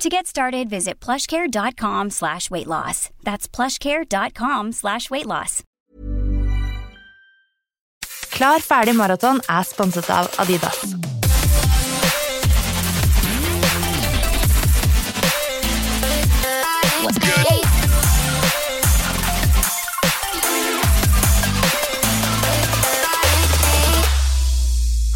To get started, visit plushcare.com slash weight loss. That's plushcare.com slash weight loss. Klar ferdig maraton er sponset av Adidas.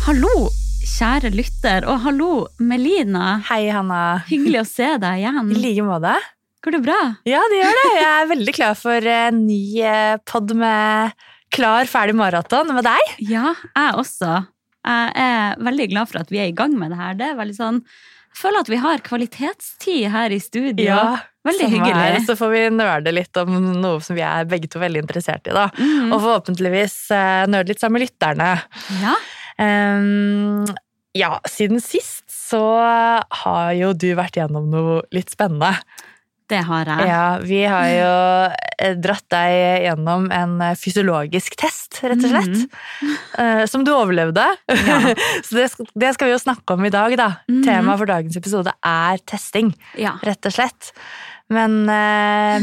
Hallo, kjære lytter, og hallo, Melina. Hei, Hanna. Hyggelig å se deg igjen. I like måte. Går det bra? Ja, det gjør det. Jeg er veldig klar for en ny eh, pod med klar ferdig maraton med deg. Ja, jeg også. Jeg er veldig glad for at vi er i gang med det her. Det er veldig sånn Jeg føler at vi har kvalitetstid her i studio. Ja, veldig hyggelig. her. Så får vi nerde litt om noe som vi er begge to veldig interessert i, da. Mm. Og forhåpentligvis eh, nerde litt sammen med lytterne. Ja. Ehm, ja, siden sist så har jo du vært gjennom noe litt spennende. Det har jeg. Ja, vi har jo eh, dratt deg gjennom en eh, fysiologisk test, rett og slett. eh, Som du overlevde. Ja. Så det skal, det skal vi jo snakke om i dag, da. Mhm. Temaet for dagens episode er testing, Ja. rett og slett. Men,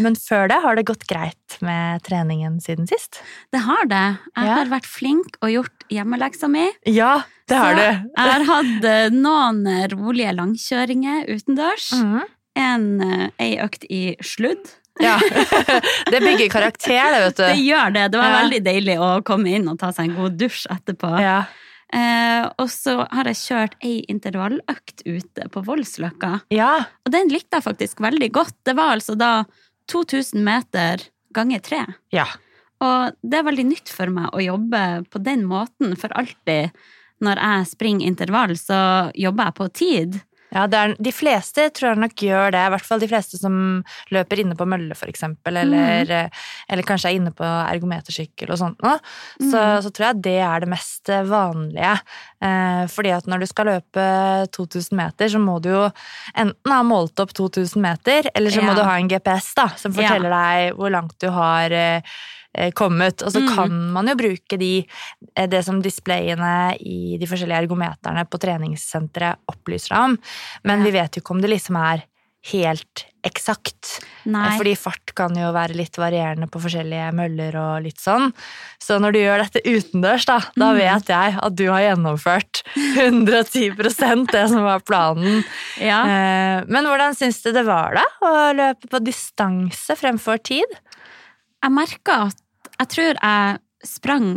men før det, har det gått greit med treningen siden sist? Det har det. Jeg Ja. har vært flink og gjort hjemmeleksa mi. Ja, det Så du. Jeg har hatt eh, noen rolige langkjøringer utendørs. Mhm. En, eh, ei økt i sludd. Ja. det bygger karakter, det, vet du. Det gjør det. Det var Ja. veldig deilig å komme inn og ta seg en god dusj etterpå. Ja. Eh, og så har jeg kjørt ei intervalløkt ute på Voldsløkka. ja. Og den likte jeg faktisk veldig godt. Det var altså da 2000 meter ganger tre. ja. Og det er veldig nytt for meg å jobbe på den måten, for alltid når jeg springer intervall, så jobber jeg på tid. Ja, det er, De fleste tror jeg nok gjør det. I hvert fall de fleste som løper inne på mølle, eksempel. Eller, mm. eller kanskje er inne på ergometersykkel og sånt. noe. Så, Mm. så tror jeg det er det mest vanlige. Eh, fordi at når du skal løpe 2000 meter, så må du jo enten ha målt opp 2000 meter, eller så må du ha en GPS da, som Ja. forteller deg hvor langt du har eh, kommet. Og så Mm. kan man jo bruke de, eh, det som displayene i de forskjellige ergometerne på treningssenteret opplyser om. Men Ja. vi vet jo ikke om det liksom er helt eksakt. Nei. Fordi fart kan jo være litt varierende på forskjellige møller og litt sånn. Så når du gjør dette utendørs, da, da Mm. vet jeg at du har gjennomført 110% det som var planen. ja. Eh, Men hvordan syns du det var, da? Å løpe på distanse fremfor tid? Jeg merka at jeg tror jeg sprang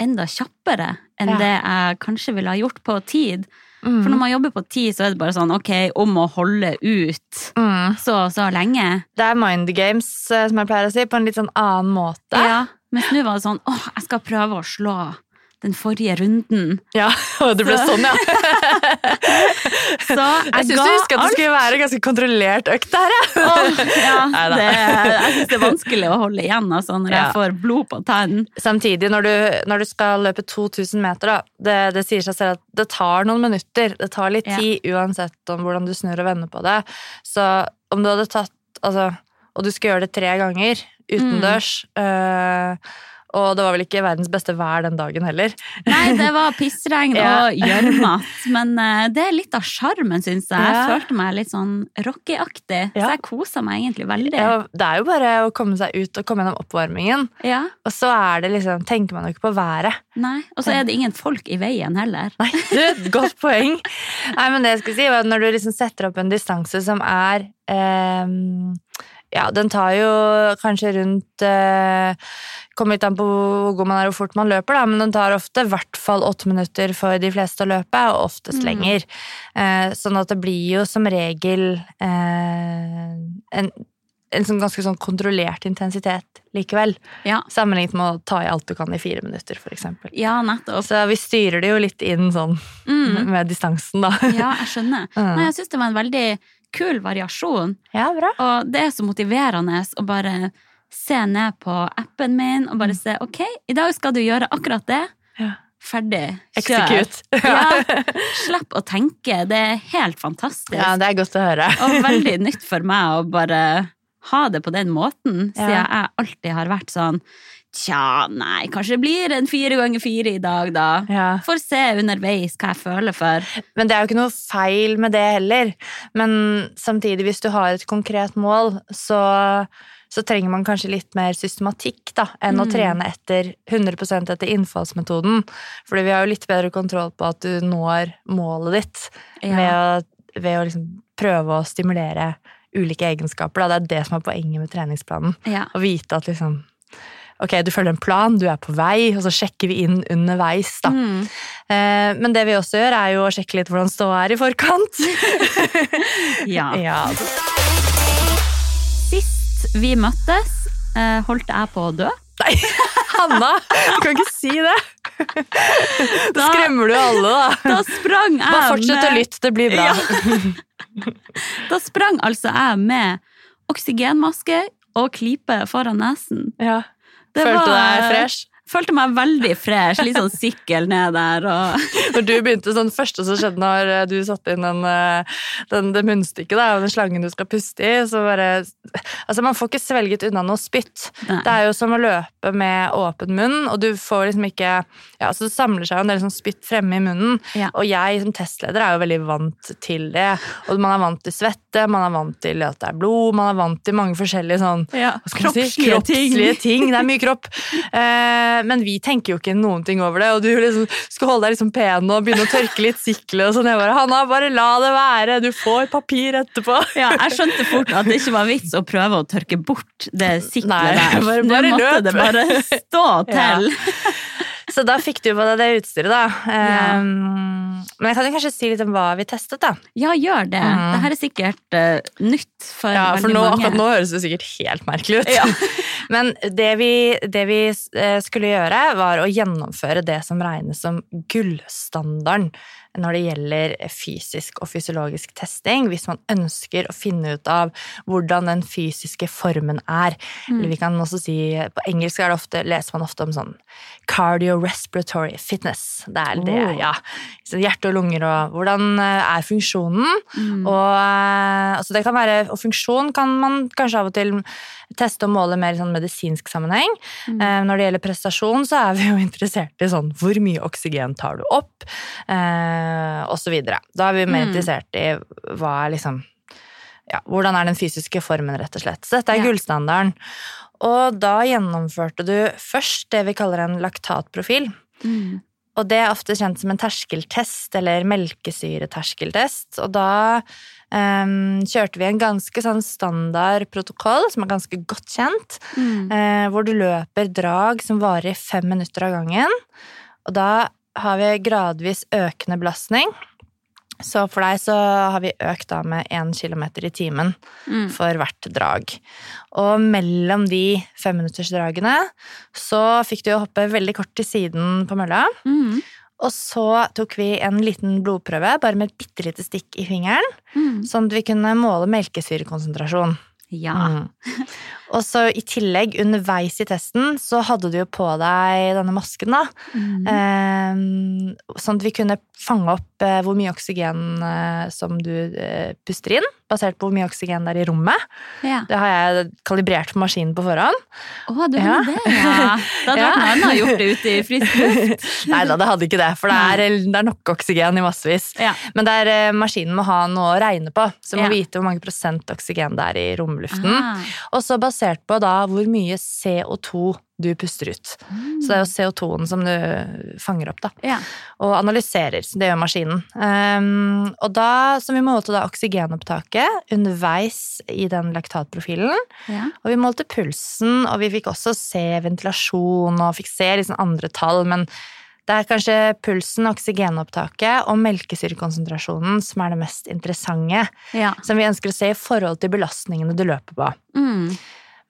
enda kjappere enn Ja. det jeg kanskje ville ha gjort på tid. For Mm. når man jobber på tid, så er det bare sånn ok, om å holde ut Mm. så og så lenge. Det er mind games, eh, som jeg pleier å si, på en litt sånn annen måte. Ja. Mens nå var det sånn åh, jeg skal prøve å slå den forrige runden. Ja, og det ble Så- sånn, ja. Så jeg, Jeg syns du husker at det skulle være ganske kontrollert økt der, ja. oh, ja, det, jeg syns det er vanskelig å holde igjen altså, når jeg får blod på tann. Samtidig, når du, når du skal løpe 2000 meter, da, det, det sier seg selv at det tar noen minutter. Det tar litt tid uansett om hvordan du snur og vender på det. Så om du hadde tatt altså, Og du skal gjøre det tre ganger utendørs øh, Og det var vel ikke verdens beste vær den dagen heller. Nei, det var pissregn Ja. og gjørmete, men eh, det er litt av sjarmen, syns jeg. Jeg Ja. følte meg litt sånn Rocky-aktig, Ja. så jeg kosa meg egentlig veldig. Ja, det er jo bare å komme seg ut og komme gjennom oppvarmingen. Ja, Og så er det liksom, tenker man jo ikke på været. nei. Og så er det ingen folk i veien heller. Nei, du, godt poeng. Nei, men det jeg skulle si var at Når du liksom setter opp en distanse som er ehm, Ja, den tar jo kanskje rundt eh, Kommer litt an på hvor god man er og hvor fort man løper, da, men den tar ofte i hvert fall åtte minutter for de fleste å løpe, og oftest Mm. lenger. Eh, sånn at det blir jo som regel eh, en, en sånn ganske sånn kontrollert intensitet likevel. Ja, Sammenlignet med å ta i alt du kan i fire minutter, for eksempel. ja nettopp. Så vi styrer det jo litt inn sånn Mm. med distansen, da. Ja, jeg skjønner. Mm. Nei, jeg syns det var en veldig kul variasjon. Ja, bra. Og det er så motiverende å bare se ned på appen min og bare se ok, i dag skal du gjøre akkurat det. Ja. Ferdig. Kjør. Execute. Ja, Slipp å tenke. Det er helt fantastisk. Ja, det er godt å høre. Og veldig nytt for meg å bare ha det på den måten, siden jeg alltid har vært sånn Tja, nei, kanskje det blir en fire ganger fire i dag, da. Ja. Får se underveis hva jeg føler for. Men det er jo ikke noe feil med det heller. Men samtidig, hvis du har et konkret mål, så, så trenger man kanskje litt mer systematikk da, enn å Mm. trene etter 100% etter innfallsmetoden. Fordi vi har jo litt bedre kontroll på at du når målet ditt Ja. ved å, ved å liksom prøve å stimulere ulike egenskaper. Da. Det er det som er poenget med treningsplanen. Ja. Å vite at liksom Ok, du følger en plan, du er på vei, og så sjekker vi inn underveis. da. Mm. Eh, Men det vi også gjør, er jo å sjekke litt hvordan ståa er i forkant. ja. ja. Sist vi møttes, eh, holdt jeg på å dø. Nei, Hanna! Du kan ikke si det! Da Da- skremmer du alle, da. Da sprang jeg Bare fortsett å lytte, det blir bra. Ja. Da sprang altså jeg med oksygenmaske og klype foran nesen. Ja. Det Følte du deg fresh? Følte meg veldig fresh, litt sånn sikkel ned der. Og... Når du begynte sånn første som skjedde når eh, du satte inn den, eh, den, det munnstykket da, og den slangen du skal puste i, så bare Altså, man får ikke svelget unna noe spytt. Nei. Det er jo som å løpe med åpen munn, og du får liksom ikke Ja, altså det samler seg jo en del sånn spytt fremme i munnen, Ja. og jeg som testleder er jo veldig vant til det. Og man er vant til svette, man er vant til at det er blod, man er vant til mange forskjellige sånn Ja, hva skal man si? kroppslige ting. Ting. Det er mye kropp. Eh, men vi tenker jo ikke noen ting over det, og du liksom skal holde deg liksom pen og begynne å tørke litt sikle og sånn. Jeg bare Hanna, bare la det være, du får papir etterpå. Ja, jeg skjønte fort at det ikke var vits å prøve å tørke bort det siklet der. bare- bare, bare måtte løp. det bare stå til. Så da fikk du på deg det utstyret, da. Eh, Men jeg kan jo kanskje si litt om hva vi testet, da. Ja, gjør det. Mhm. Dette er sikkert uh, nytt for Ja, for nå, mange. akkurat nå høres det sikkert helt merkelig ut. Ja. Men det vi, det vi eh, skulle gjøre, var å gjennomføre det som regnes som gullstandarden når det gjelder fysisk og fysiologisk testing, hvis man ønsker å finne ut av hvordan den fysiske formen er. Mm. Eller vi kan også si, På engelsk det ofte, leser man ofte om sånn cardiorespiratory fitness. Det er det, Oh. ja. Så hjerte og lunger og hvordan eh, er funksjonen. Mm. Og, eh, altså det kan være, og funksjon kan man kanskje av og til teste og måle mer i sånn medisinsk sammenheng. Mm. Eh, når det gjelder prestasjon, så er vi jo interessert i sånn hvor mye oksygen tar du opp, eh, videre. Da er vi mer Mm. interessert i hva er liksom ja, hvordan er den fysiske formen, rett og slett. Så dette er Ja. gullstandarden. Og da gjennomførte du først det vi kaller en laktatprofil. Mm. Og det er ofte kjent som en terskeltest, eller melkesyreterskeltest. Og da em, kjørte vi en ganske sånn standard protokoll, som er ganske godt kjent, Mm. uh, hvor du løper drag som varer fem minutter av gangen. Og da har vi gradvis økende belastning. Så for deg så har vi økt da med én kilometer i timen Mm. for hvert drag. Og mellom de femminuttersdragene så fikk du jo hoppe veldig kort til siden på mølla. Mm. Og så tok vi en liten blodprøve, bare med et bitte lite stikk i fingeren, Mm. sånn at vi kunne måle melkesyrekonsentrasjon. Ja. Mm. Og så i tillegg, underveis i testen, så hadde du jo på deg denne masken, da. Mm. Eh, sånn at vi kunne fange opp eh, hvor mye oksygen eh, som du eh, puster inn, basert på hvor mye oksygen det er i rommet. ja. Det har jeg kalibrert på maskinen på forhånd. Å, du Ja. hadde det, ja. Det hadde Ja. vært noe har gjort det ute i frisk luft. Nei da, det hadde ikke det, for det er, det er nok oksygen i massevis. Ja. Men er, eh, maskinen må ha noe å regne på, så må Ja. vite hvor mange prosent oksygen det er i romluften. Ah. Og så basert på da hvor mye CO2 du puster ut. Så det er jo CO2-en som du fanger opp, da. Ja. Og analyserer. Det gjør maskinen. Um, og da, så vi målte da oksygenopptaket underveis i den laktatprofilen. Ja. Og vi målte pulsen, og vi fikk også se ventilasjon og fikk se liksom andre tall, men det er kanskje pulsen, oksygenopptaket og melkesyrekonsentrasjonen som er det mest interessante. ja. Som vi ønsker å se i forhold til belastningene du løper på. Mm.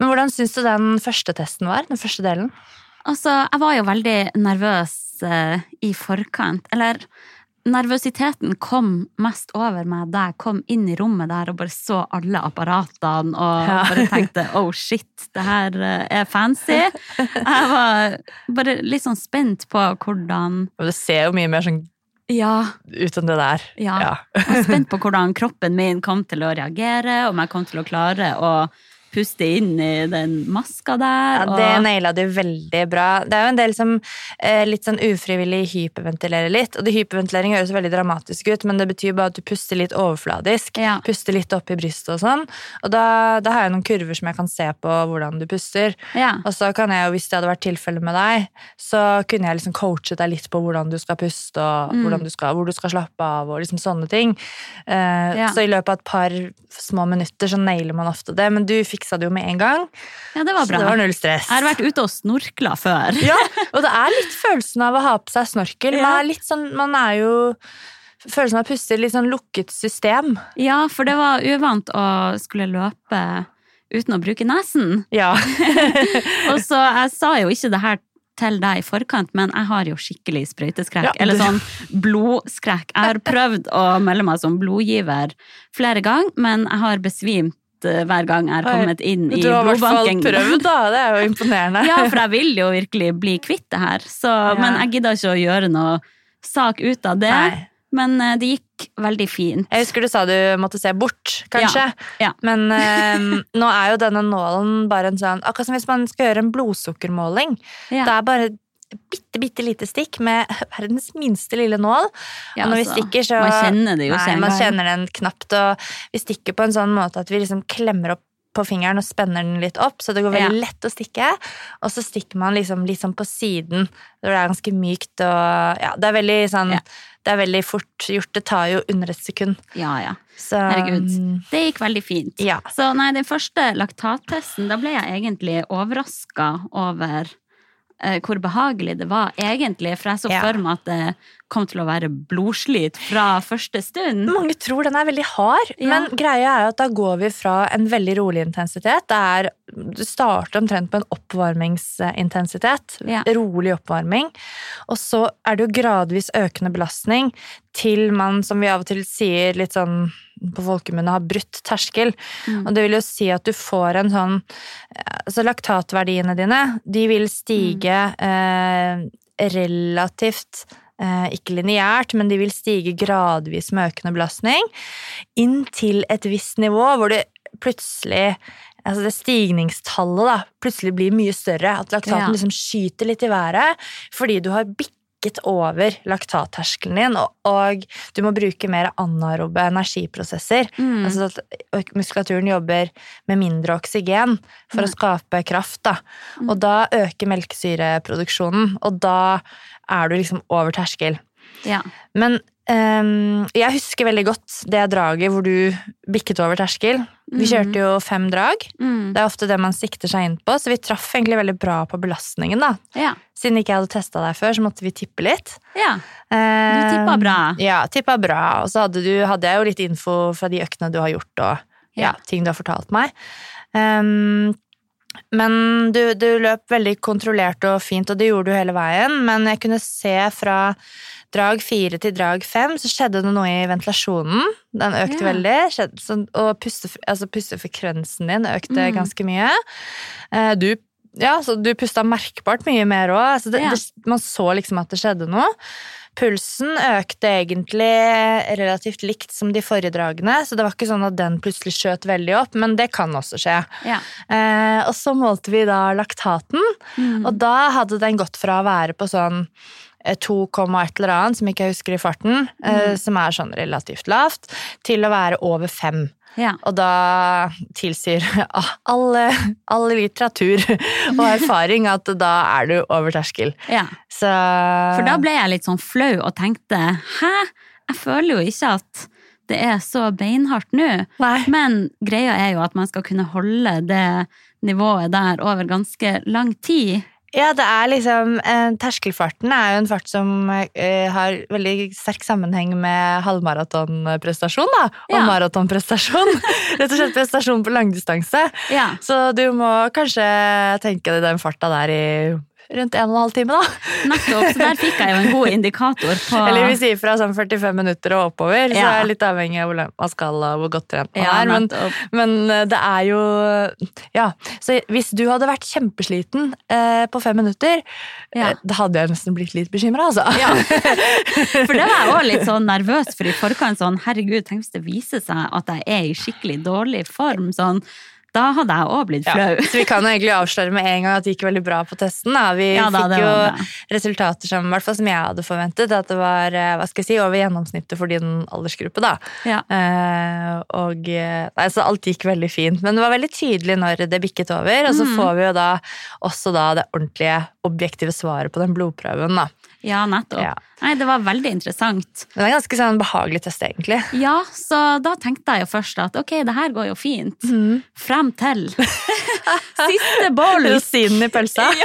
Men hvordan syns du den første testen var? Den første delen? Altså, jeg var jo veldig nervøs eh, i forkant. Eller nervøsiteten kom mest over meg da jeg kom inn i rommet der og bare så alle apparatene og Ja. bare tenkte oh shit, det her eh, er fancy. Jeg var bare litt sånn spent på hvordan Og det ser jo mye mer sånn Ja, ut enn det der. ja. Jeg var spent på hvordan kroppen min kom til å reagere, om jeg kom til å klare å puste inn i den maska der. Ja, det og- naila du veldig bra. Det er jo en del som eh, litt sånn ufrivillig hyperventilerer litt. Og det hyperventilering høres veldig dramatisk ut, men det betyr bare at du puster litt overfladisk. Ja. Puster litt opp i brystet og sånn. Og da, da har jeg noen kurver som jeg kan se på hvordan du puster. ja. Og så kan jeg jo, hvis det hadde vært tilfellet med deg, så kunne jeg liksom coachet deg litt på hvordan du skal puste, og Mm. du skal, hvor du skal slappe av, og liksom sånne ting. Eh, Ja. Så i løpet av et par små minutter så nailer man ofte det, men du fiksa det jo med en gang. ja, det var Så det var null stress. Jeg har vært ute og snorkla før. Ja, og det er litt følelsen av å ha på seg snorkel. Man er litt sånn, man er jo Følelsen av å puste i litt sånn lukket system. Ja, for det var uvant å skulle løpe uten å bruke nesen. Ja. Og så, jeg sa jo ikke det her til deg i forkant, men jeg har jo skikkelig sprøyteskrekk. Ja, eller sånn blodskrekk. Jeg har prøvd å melde meg som blodgiver flere ganger, men jeg har besvimt hver gang jeg har kommet inn i Du har i hvert fall prøvd, da. Det er jo imponerende. Ja, for jeg vil jo virkelig bli kvitt det her. Så, Men jeg gidda ikke å gjøre noe sak ut av det. Nei. Men eh, det gikk veldig fint. Jeg husker du sa du måtte se bort, kanskje. ja. Men eh, nå er jo denne nålen bare en sånn Akkurat som hvis man skal gjøre en blodsukkermåling. Ja. Det er bare bitte, bitte lite stikk med verdens minste lille nål. Ja, og når vi altså, stikker, så Man kjenner det jo Nei, man kjenner den knapt, og vi stikker på en sånn måte at vi liksom klemmer opp på fingeren og spenner den litt opp, så det går veldig lett å stikke. Og så stikker man liksom sånn på siden, hvor det er ganske mykt og Ja, det er veldig sånn Ja. Det er veldig fort gjort. Det tar jo under et sekund. Ja, ja. Så Herregud. Det gikk veldig fint. Ja. Så nei, den første laktattesten, da ble jeg egentlig overraska over hvor behagelig det var egentlig. For jeg så for meg at det kom til å være blodslit fra første stund. Mange tror den er veldig hard, Ja. men greia er at da går vi fra en veldig rolig intensitet. Det er, du starter omtrent på en oppvarmingsintensitet. Ja. Rolig oppvarming. Og så er det jo gradvis økende belastning til man, som vi av og til sier litt sånn på folkemunne, har brutt terskel. Mm. Og det vil jo si at du får en sånn Altså laktatverdiene dine, de vil stige eh, relativt eh, ikke lineært, men de vil stige gradvis med økende belastning, inn til et visst nivå hvor det plutselig Altså det stigningstallet da, plutselig blir mye større. At laktaten Ja. liksom skyter litt i været fordi du har bikket over laktatterskelen din, og, og du må bruke mer anarobe energiprosesser. Mm. Altså at muskulaturen jobber med mindre oksygen for mm. å skape kraft. Da. Mm. Og da øker melkesyreproduksjonen, og da er du liksom over terskel. Ja. Men ehm, jeg husker veldig godt det draget hvor du bikket over terskel. Vi Mhm. kjørte jo fem drag. Mm. Det er ofte det man sikter seg inn på, så vi traff egentlig veldig bra på belastningen. da. ja. Siden ikke jeg hadde testa deg før, så måtte vi tippe litt. ja. Du Du tippa bra. Ja, tippa bra. Og så hadde, du, hadde jeg jo litt info fra de øktene du har gjort, og ja, Ja. ting du har fortalt meg. Ehm, men du, du løp veldig kontrollert og fint, og det gjorde du hele veien. Men jeg kunne se fra drag fire til drag fem, så skjedde det noe i ventilasjonen. Den økte Ja. veldig. Skjedde, og puste, altså pustefrekvensen din økte Mm. ganske mye. Eh, Du ja, du pusta merkbart mye mer òg. Altså Ja. man så liksom at det skjedde noe. Pulsen økte egentlig relativt likt som de forrige dragene, så det var ikke sånn at den plutselig skjøt veldig opp, men det kan også skje. ja. Eh, og så målte vi da laktaten, Mm. og da hadde den gått fra å være på sånn eh, 2, et eller annet, som ikke jeg husker i farten, eh, Mm. som er sånn relativt lavt, til å være over 5. ja. Og da tilsier all, all litteratur og erfaring at da er du over terskel. ja. Så For da ble jeg litt sånn flau og tenkte hæ? Jeg føler jo ikke at det er så beinhardt nå. Men greia er jo at man skal kunne holde det nivået der over ganske lang tid. Ja, det er liksom eh, Terskelfarten er jo en fart som eh, har veldig sterk sammenheng med halvmaratonprestasjon, da. Og Ja. maratonprestasjon. Rett og slett prestasjon på langdistanse. Ja. Så du må kanskje tenke deg den farta der i rundt en og en halv time, da. Nettopp, så der fikk jeg jo en god indikator på Eller vi sier fra sånn 45 minutter og oppover, så er det litt avhengig av hvor langt man skal og hvor godt trent man Ja, er. Men, men eh, det er jo Ja. Så hvis du hadde vært kjempesliten eh, på fem minutter, Ja. eh, da hadde jeg nesten blitt litt bekymra, altså. For det var jeg òg litt sånn nervøs for i forkant. Sånn, herregud, tenk hvis det viser seg at jeg er i skikkelig dårlig form. Sånn, da hadde jeg òg blitt Ja, flau. så vi kan jo egentlig avsløre med en gang at det gikk veldig bra på testen. Da. Vi Ja da, fikk jo bra. resultater som, hvert som jeg hadde forventet, at det var eh, hva skal jeg si, over gjennomsnittet for din aldersgruppe. Da. Ja. Eh, og eh, nei, så alt gikk veldig fint. Men det var veldig tydelig når det bikket over, og så Mm. får vi jo da også da det ordentlige, objektive svaret på den blodprøven. Da. Ja, nettopp. Ja. Nei, det var veldig interessant. Det var en ganske sånn behagelig test, egentlig. Ja, så da tenkte jeg jo først at ok, det her går jo fint. Frem til siste bolk! Rosinen i pølsa.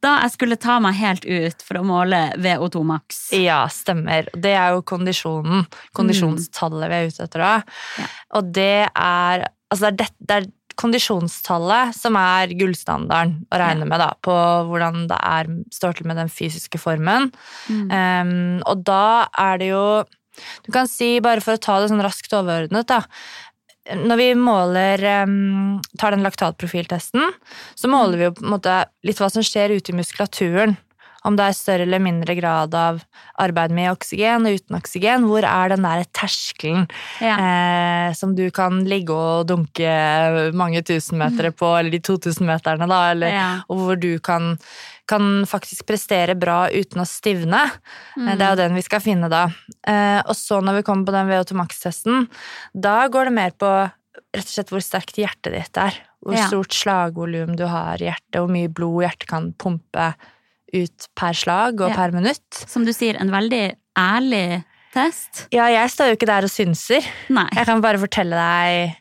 Da jeg skulle ta meg helt ut for å måle VO2 maks. Ja, stemmer. Det er jo kondisjonen. Kondisjonstallet vi er ute etter da. Ja. Og det er Altså, det er, det, det er kondisjonstallet som er gullstandarden å regne med da, på hvordan det er, står til med den fysiske formen. Mm. Um, og da er det jo Du kan si, bare for å ta det sånn raskt overordnet, da. Når vi måler um, tar den laktatprofiltesten, så måler vi jo måte litt hva som skjer ute i muskulaturen. Om det er større eller mindre grad av arbeid med oksygen og uten oksygen. Hvor er den der terskelen Ja. eh, som du kan ligge og dunke mange tusen meter på, eller de 2000 meterne, da, eller, Ja. og hvor du kan, kan faktisk prestere bra uten å stivne. Mm. Det er jo den vi skal finne da. Eh, og så når vi kommer på den VO2 max-testen, da går det mer på rett og slett hvor sterkt hjertet ditt er. Hvor Ja. stort slagvolum du har i hjertet, hvor mye blod hjertet kan pumpe ut per slag og Ja. per minutt. Som du sier, en veldig ærlig test. Ja, jeg står jo ikke der og synser. Nei. Jeg kan bare fortelle deg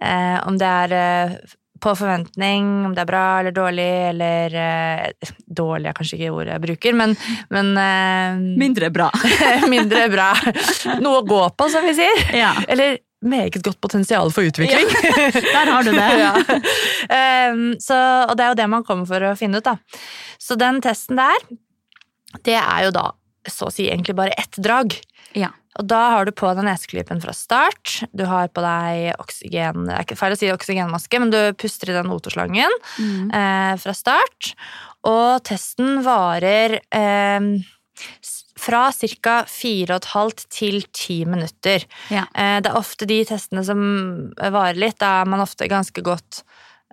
eh, om det er eh, på forventning, om det er bra eller dårlig, eller eh, Dårlig er kanskje ikke ordet jeg bruker, men, men eh, Mindre bra. mindre bra. Noe å gå på, som vi sier. Ja, Eller meget godt potensial for utvikling. der har du det. ja. Ehm, så, og det er jo det man kommer for å finne ut, da. Så den testen der, det er jo da så å si egentlig bare ett drag. Ja. Og da har du på deg neseklypen fra start. Du har på deg oksygen Det er ikke feil å si oksygenmaske, men du puster i den otoslangen Mm. eh, fra start. Og testen varer eh, fra ca. 4,5 til 10 minutter. Ja. Eh, det er ofte de testene som varer litt. Da er man ofte ganske godt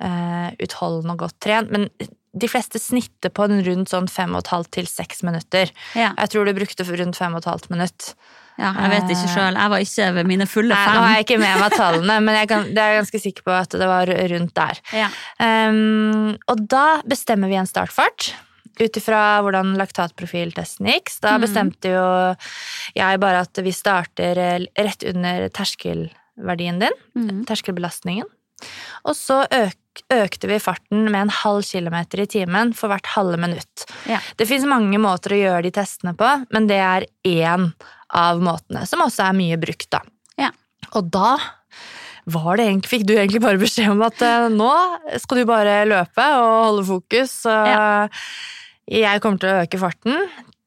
eh, utholdende og godt trent. Men de fleste snitter på en rundt sånn 5,5 til 6 minutter. Ja. Jeg tror du brukte rundt 5,5 minutt. ja, jeg vet ikke sjøl. Jeg var ikke ved mine fulle Nei, nå fem. har jeg ikke med meg tallene, men jeg, kan, det er jeg ganske sikker på at det var rundt der. Ja. Um, og da bestemmer vi en startfart. Ut ifra hvordan laktatprofiltesten gikk. Da Mhm. bestemte jo jeg bare at vi starter eh, rett under terskelverdien din. Mm. Terskelbelastningen. Og så øker økte vi farten med en halv kilometer i timen for hvert halve minutt. Ja. Det fins mange måter å gjøre de testene på, men det er én av måtene, som også er mye brukt, da. Ja. Og da var det egentlig, fikk du egentlig bare beskjed om at eh, nå skal du bare løpe og holde fokus. Og jeg kommer til å øke farten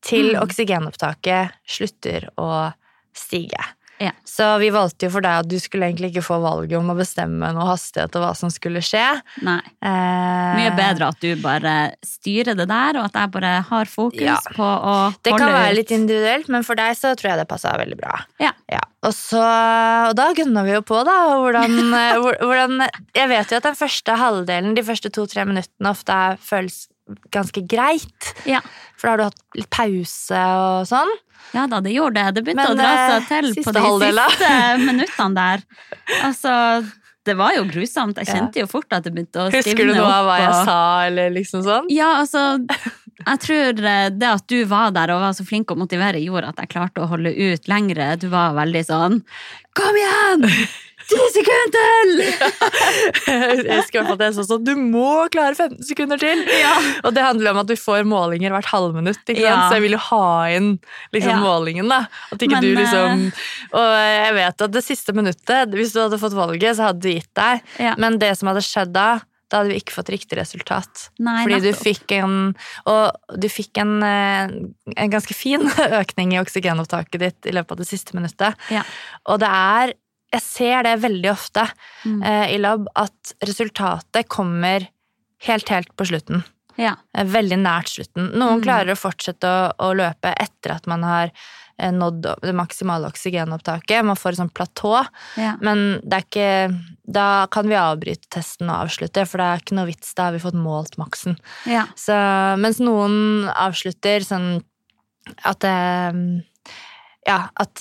til Mm. oksygenopptaket slutter å stige. Ja. Så vi valgte jo for deg at du skulle egentlig ikke få valget om å bestemme noe hastighet og hva som skulle skje. Nei. Eh, Mye bedre at du bare styrer det der, og at jeg bare har fokus Ja. på å holde ut. Det kan være litt individuelt, men for deg så tror jeg det passa veldig bra. Ja. Og, så, og da gunna vi jo på, da. Hvordan, eh, hvordan Jeg vet jo at den første halvdelen, de første to-tre minuttene, ofte er, føles ganske greit. Ja. For da har du hatt litt pause og sånn. Ja da, det gjorde det. Det begynte Men, å dra eh, seg til på de halvdelen. siste minuttene der. Altså, det var jo grusomt. Jeg kjente jo fort at det begynte å stivne opp. Husker du noe av hva jeg og- sa, eller liksom sånn? Ja, altså Jeg tror eh, det at du var der og var så flink å motivere, gjorde at jeg klarte å holde ut lengre. Du var veldig sånn Kom igjen! Ti sekunder til! Jeg husker i hvert fall sa sånn Du må klare 15 sekunder til! Og det handler om at du får målinger hvert halvminutt. Ikke? Ja. Så jeg vil jo ha inn liksom, Ja. målingen. da At ikke Men, du liksom Og jeg vet at det siste minuttet, hvis du hadde fått valget, så hadde du gitt deg. Ja. Men det som hadde skjedd da, da hadde vi ikke fått riktig resultat. Nei, Fordi du fikk en Og du fikk en, eh, en ganske fin økning i oksygenopptaket ditt i løpet av det siste minuttet. Ja. Og det er Jeg ser det veldig ofte Mm. eh, i lab at resultatet kommer helt, helt på slutten. Ja. Eh, Veldig nært slutten. Noen Mm. klarer å fortsette å, å løpe etter at man har eh, nådd det maksimale oksygenopptaket. Man får et sånt platå. Ja. Men det ikke Da kan vi avbryte testen og avslutte, for det er ikke noe vits. Da har vi fått målt maksen. ja. Så, mens noen avslutter sånn at det Ja, at,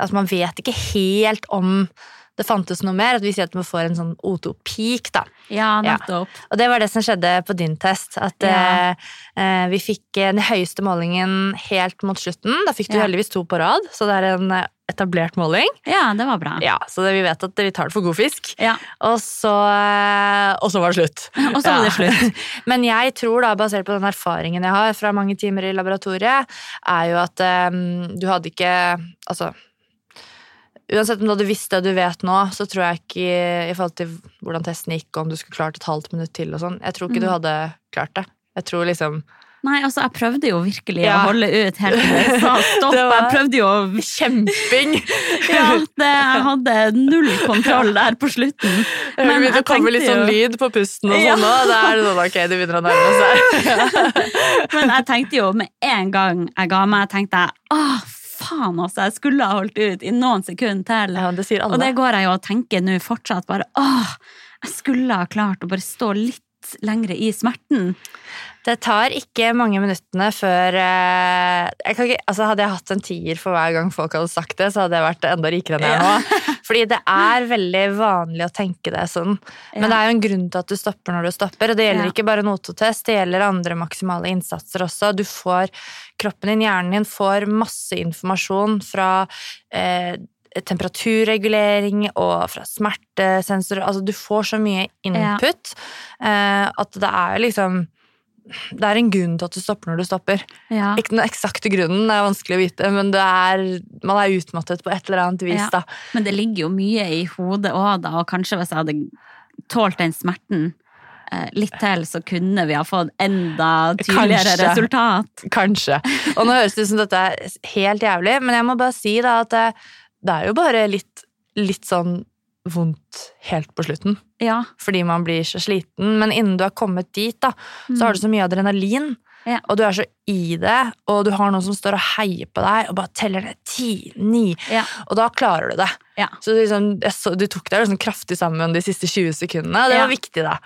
at man vet ikke helt om det fantes noe mer. At vi sier at man får en sånn O2-peak, da. ja, Ja. nettopp. Og det var det som skjedde på din test. At Ja. eh, eh, vi fikk eh, den høyeste målingen helt mot slutten. Da fikk du Ja. heldigvis to på rad, så det er en eh, etablert måling. Ja, det var bra. Ja, Så det, vi vet at vi tar det for god fisk. Ja. Og så, og så var det slutt. Og så var det slutt. Men jeg tror, da, basert på den erfaringen jeg har fra mange timer i laboratoriet, er jo at um, du hadde ikke Altså Uansett om du hadde visst det du vet nå, så tror jeg ikke i forhold til hvordan testen gikk, og om du skulle klart et halvt minutt til og sånn, jeg tror ikke Mm. du hadde klart det. Jeg tror liksom Nei, altså, jeg prøvde jo virkelig Ja. å holde ut helt til jeg sa stopp. Var- Jeg prøvde jo Kjemping! Ja, det, jeg hadde null kontroll der på slutten. Men det kommer litt sånn lyd på pusten og Ja. sånn nå. Da er det sånn ok, du begynner å nærme seg. Men jeg tenkte jo med en gang jeg ga meg, tenkte jeg åh, faen også, jeg skulle ha holdt ut i noen sekunder til. Ja, det sier alle. Og det går jeg jo og tenker nå fortsatt bare åh, jeg skulle ha klart å bare stå litt lengre i smerten. Det tar ikke mange minuttene før eh, jeg kan ikke, altså Hadde jeg hatt en tier for hver gang folk hadde sagt det, så hadde jeg vært enda rikere enn jeg er nå. Fordi det er veldig vanlig å tenke det sånn. Men Ja. det er jo en grunn til at du stopper når du stopper. Og det gjelder Ja. ikke bare nototest, det gjelder andre maksimale innsatser også. Du får, Kroppen din, hjernen din, får masse informasjon fra eh, temperaturregulering og fra smertesensorer. Altså, du får så mye input ja. at det er liksom det er en grunn til at du stopper når du stopper. Ja. Ikke den eksakte grunnen, det er vanskelig å vite, men det er, man er utmattet på et eller annet vis. Ja. da. Men det ligger jo mye i hodet òg, da, og kanskje hvis jeg hadde tålt den smerten eh, litt til, så kunne vi ha fått enda tydeligere Kanskje. resultat. Kanskje. Og nå høres det ut som dette er helt jævlig, men jeg må bare si da at det, det er jo bare litt, litt sånn vondt helt på slutten. Ja. Fordi man blir så sliten. Men innen du har kommet dit, da, så har du så mye adrenalin. Ja. Og du er så i det, og du har noen som står og heier på deg og bare teller ned ti, ni, Ja. og da klarer du det. Ja. Så liksom, så, du tok deg liksom kraftig sammen de siste 20 sekundene, og det var viktig, da.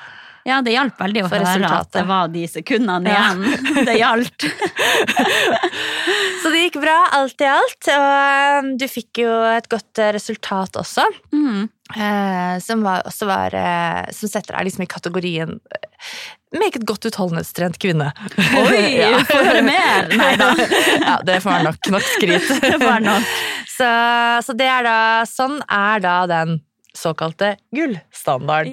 Ja, det hjalp veldig å høre at det var de sekundene Ja. igjen. Det gjaldt. Så det gikk bra, alt i alt. Og um, du fikk jo et godt eh, resultat også. Mm. Eh, som var, også var eh, Som setter deg liksom i kategorien meget godt utholdenhetstrent kvinne. Oi, Ja. får høre mer? Nei da. ja, det får være nok, nok skryt. Det nok. Så, så det er da Sånn er da den såkalte gullstandarden.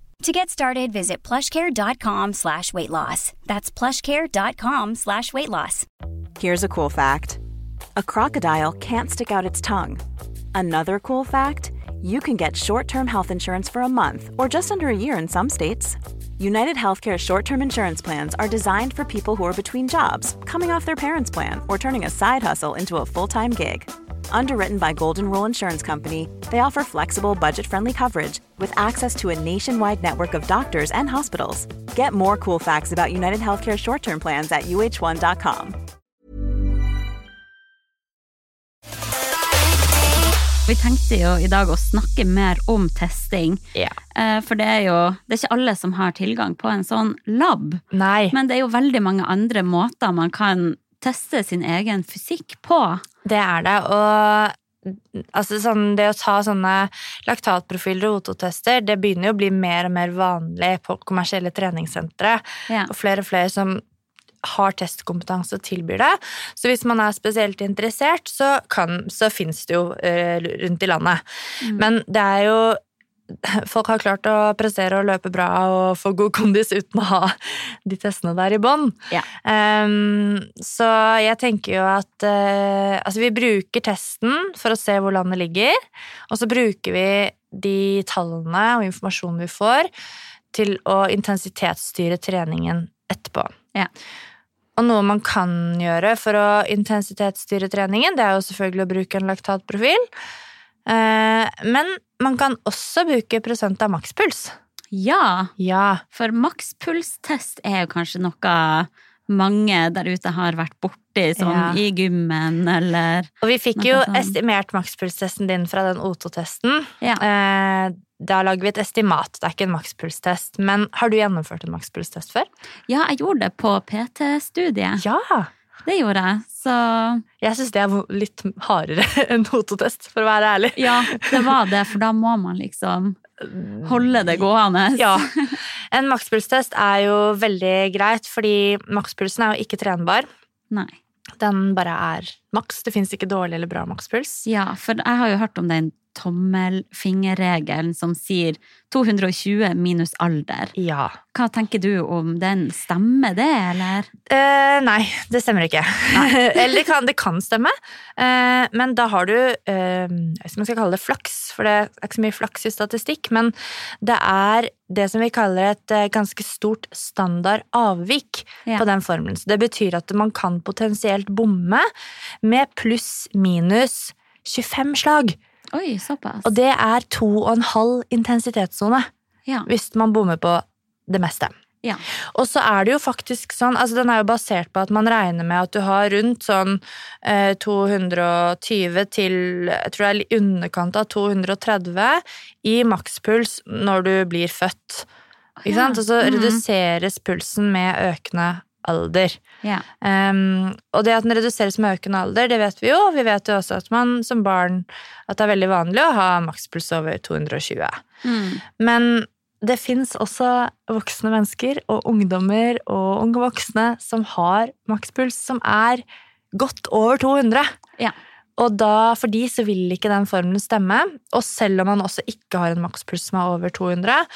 To get started, visit plushcare.com slash weight loss. That's plushcare.com slash weight loss. Here's a cool fact a crocodile can't stick out its tongue. Another cool fact you can get short term health insurance for a month or just under a year in some states. United Healthcare short term insurance plans are designed for people who are between jobs, coming off their parents' plan, or turning a side hustle into a full time gig. Underwritten by Golden Rule Insurance Company, they offer flexible, budget friendly coverage with access to a nationwide network of doctors and hospitals. Get more cool facts about United Healthcare short term plans at uh1.com. Vi tenkte jo i dag å snakke mer om testing. Ja. Eh, For det er jo det er ikke alle som har tilgang på en sånn lab. Nei. Men det er jo veldig mange andre måter man kan teste sin egen fysikk på. Det er det, og altså, sånn, det å ta sånne laktatprofiler og ototester, det begynner jo å bli mer og mer vanlig på kommersielle treningssentre. Ja. Og flere og flere som har testkompetanse og tilbyr det. Så hvis man er spesielt interessert, så, kan, så fins det jo eh, rundt i landet. Men det er jo Folk har klart å prestere og løpe bra og få god kondis uten å ha de testene der i bånn. Ja. Um, så jeg tenker jo at uh, Altså, vi bruker testen for å se hvor landet ligger, og så bruker vi de tallene og informasjonen vi får, til å intensitetsstyre treningen etterpå. Ja. Og noe man kan gjøre for å intensitetsstyre treningen, det er jo selvfølgelig å bruke en laktatprofil. Eh, men man kan også bruke prosent av makspuls. Ja, Ja. for makspulstest er jo kanskje noe mange der ute har vært borti, sånn Ja. i gymmen eller Og vi fikk jo sånn. estimert makspulstesten din fra den O2-testen. Ja. Eh, da lager vi et estimat, det er ikke en makspulstest. Men har du gjennomført en makspulstest før? Ja, jeg gjorde det på PT-studiet. Ja! Det gjorde jeg. Så Jeg syns det er litt hardere enn O2-test, for å være ærlig. ja, det var det, for da må man liksom holde det gående. Ja. En makspulstest er jo veldig greit, fordi makspulsen er jo ikke trenbar. Nei. Den bare er maks. Det fins ikke dårlig eller bra makspuls. Ja, for jeg har jo hørt om den tommelfingerregelen som sier 220 minus alder. Ja. Hva tenker du om den? Stemmer det, eller? Eh, nei, det stemmer ikke. Eller det kan, det kan stemme, eh, men da har du eh, om jeg skal kalle det flaks, for det er ikke så mye flaks i statistikk, men det er det som vi kaller et eh, ganske stort standardavvik Ja. på den formelen. Så det betyr at man kan potensielt bomme med pluss-minus 25 slag. Oi, såpass. Og det er to og en halv intensitetssone Ja. hvis man bommer på det meste. Ja. Og så er det jo faktisk sånn, altså den er jo basert på at man regner med at du har rundt sånn eh, 220 til jeg tror det er underkant av 230 i makspuls når du blir født. Ikke sant? Og så Mhm. reduseres pulsen med økende alder. Ja. Um, og det at den reduseres med økende alder, det vet vi jo. Vi vet jo også at man som barn at det er veldig vanlig å ha makspuls over 220. Mm. Men det fins også voksne mennesker og ungdommer og unge voksne som har makspuls som er godt over 200. Ja. Og da, for de så vil ikke den formelen stemme. Og selv om man også ikke har en makspuls som er over 200,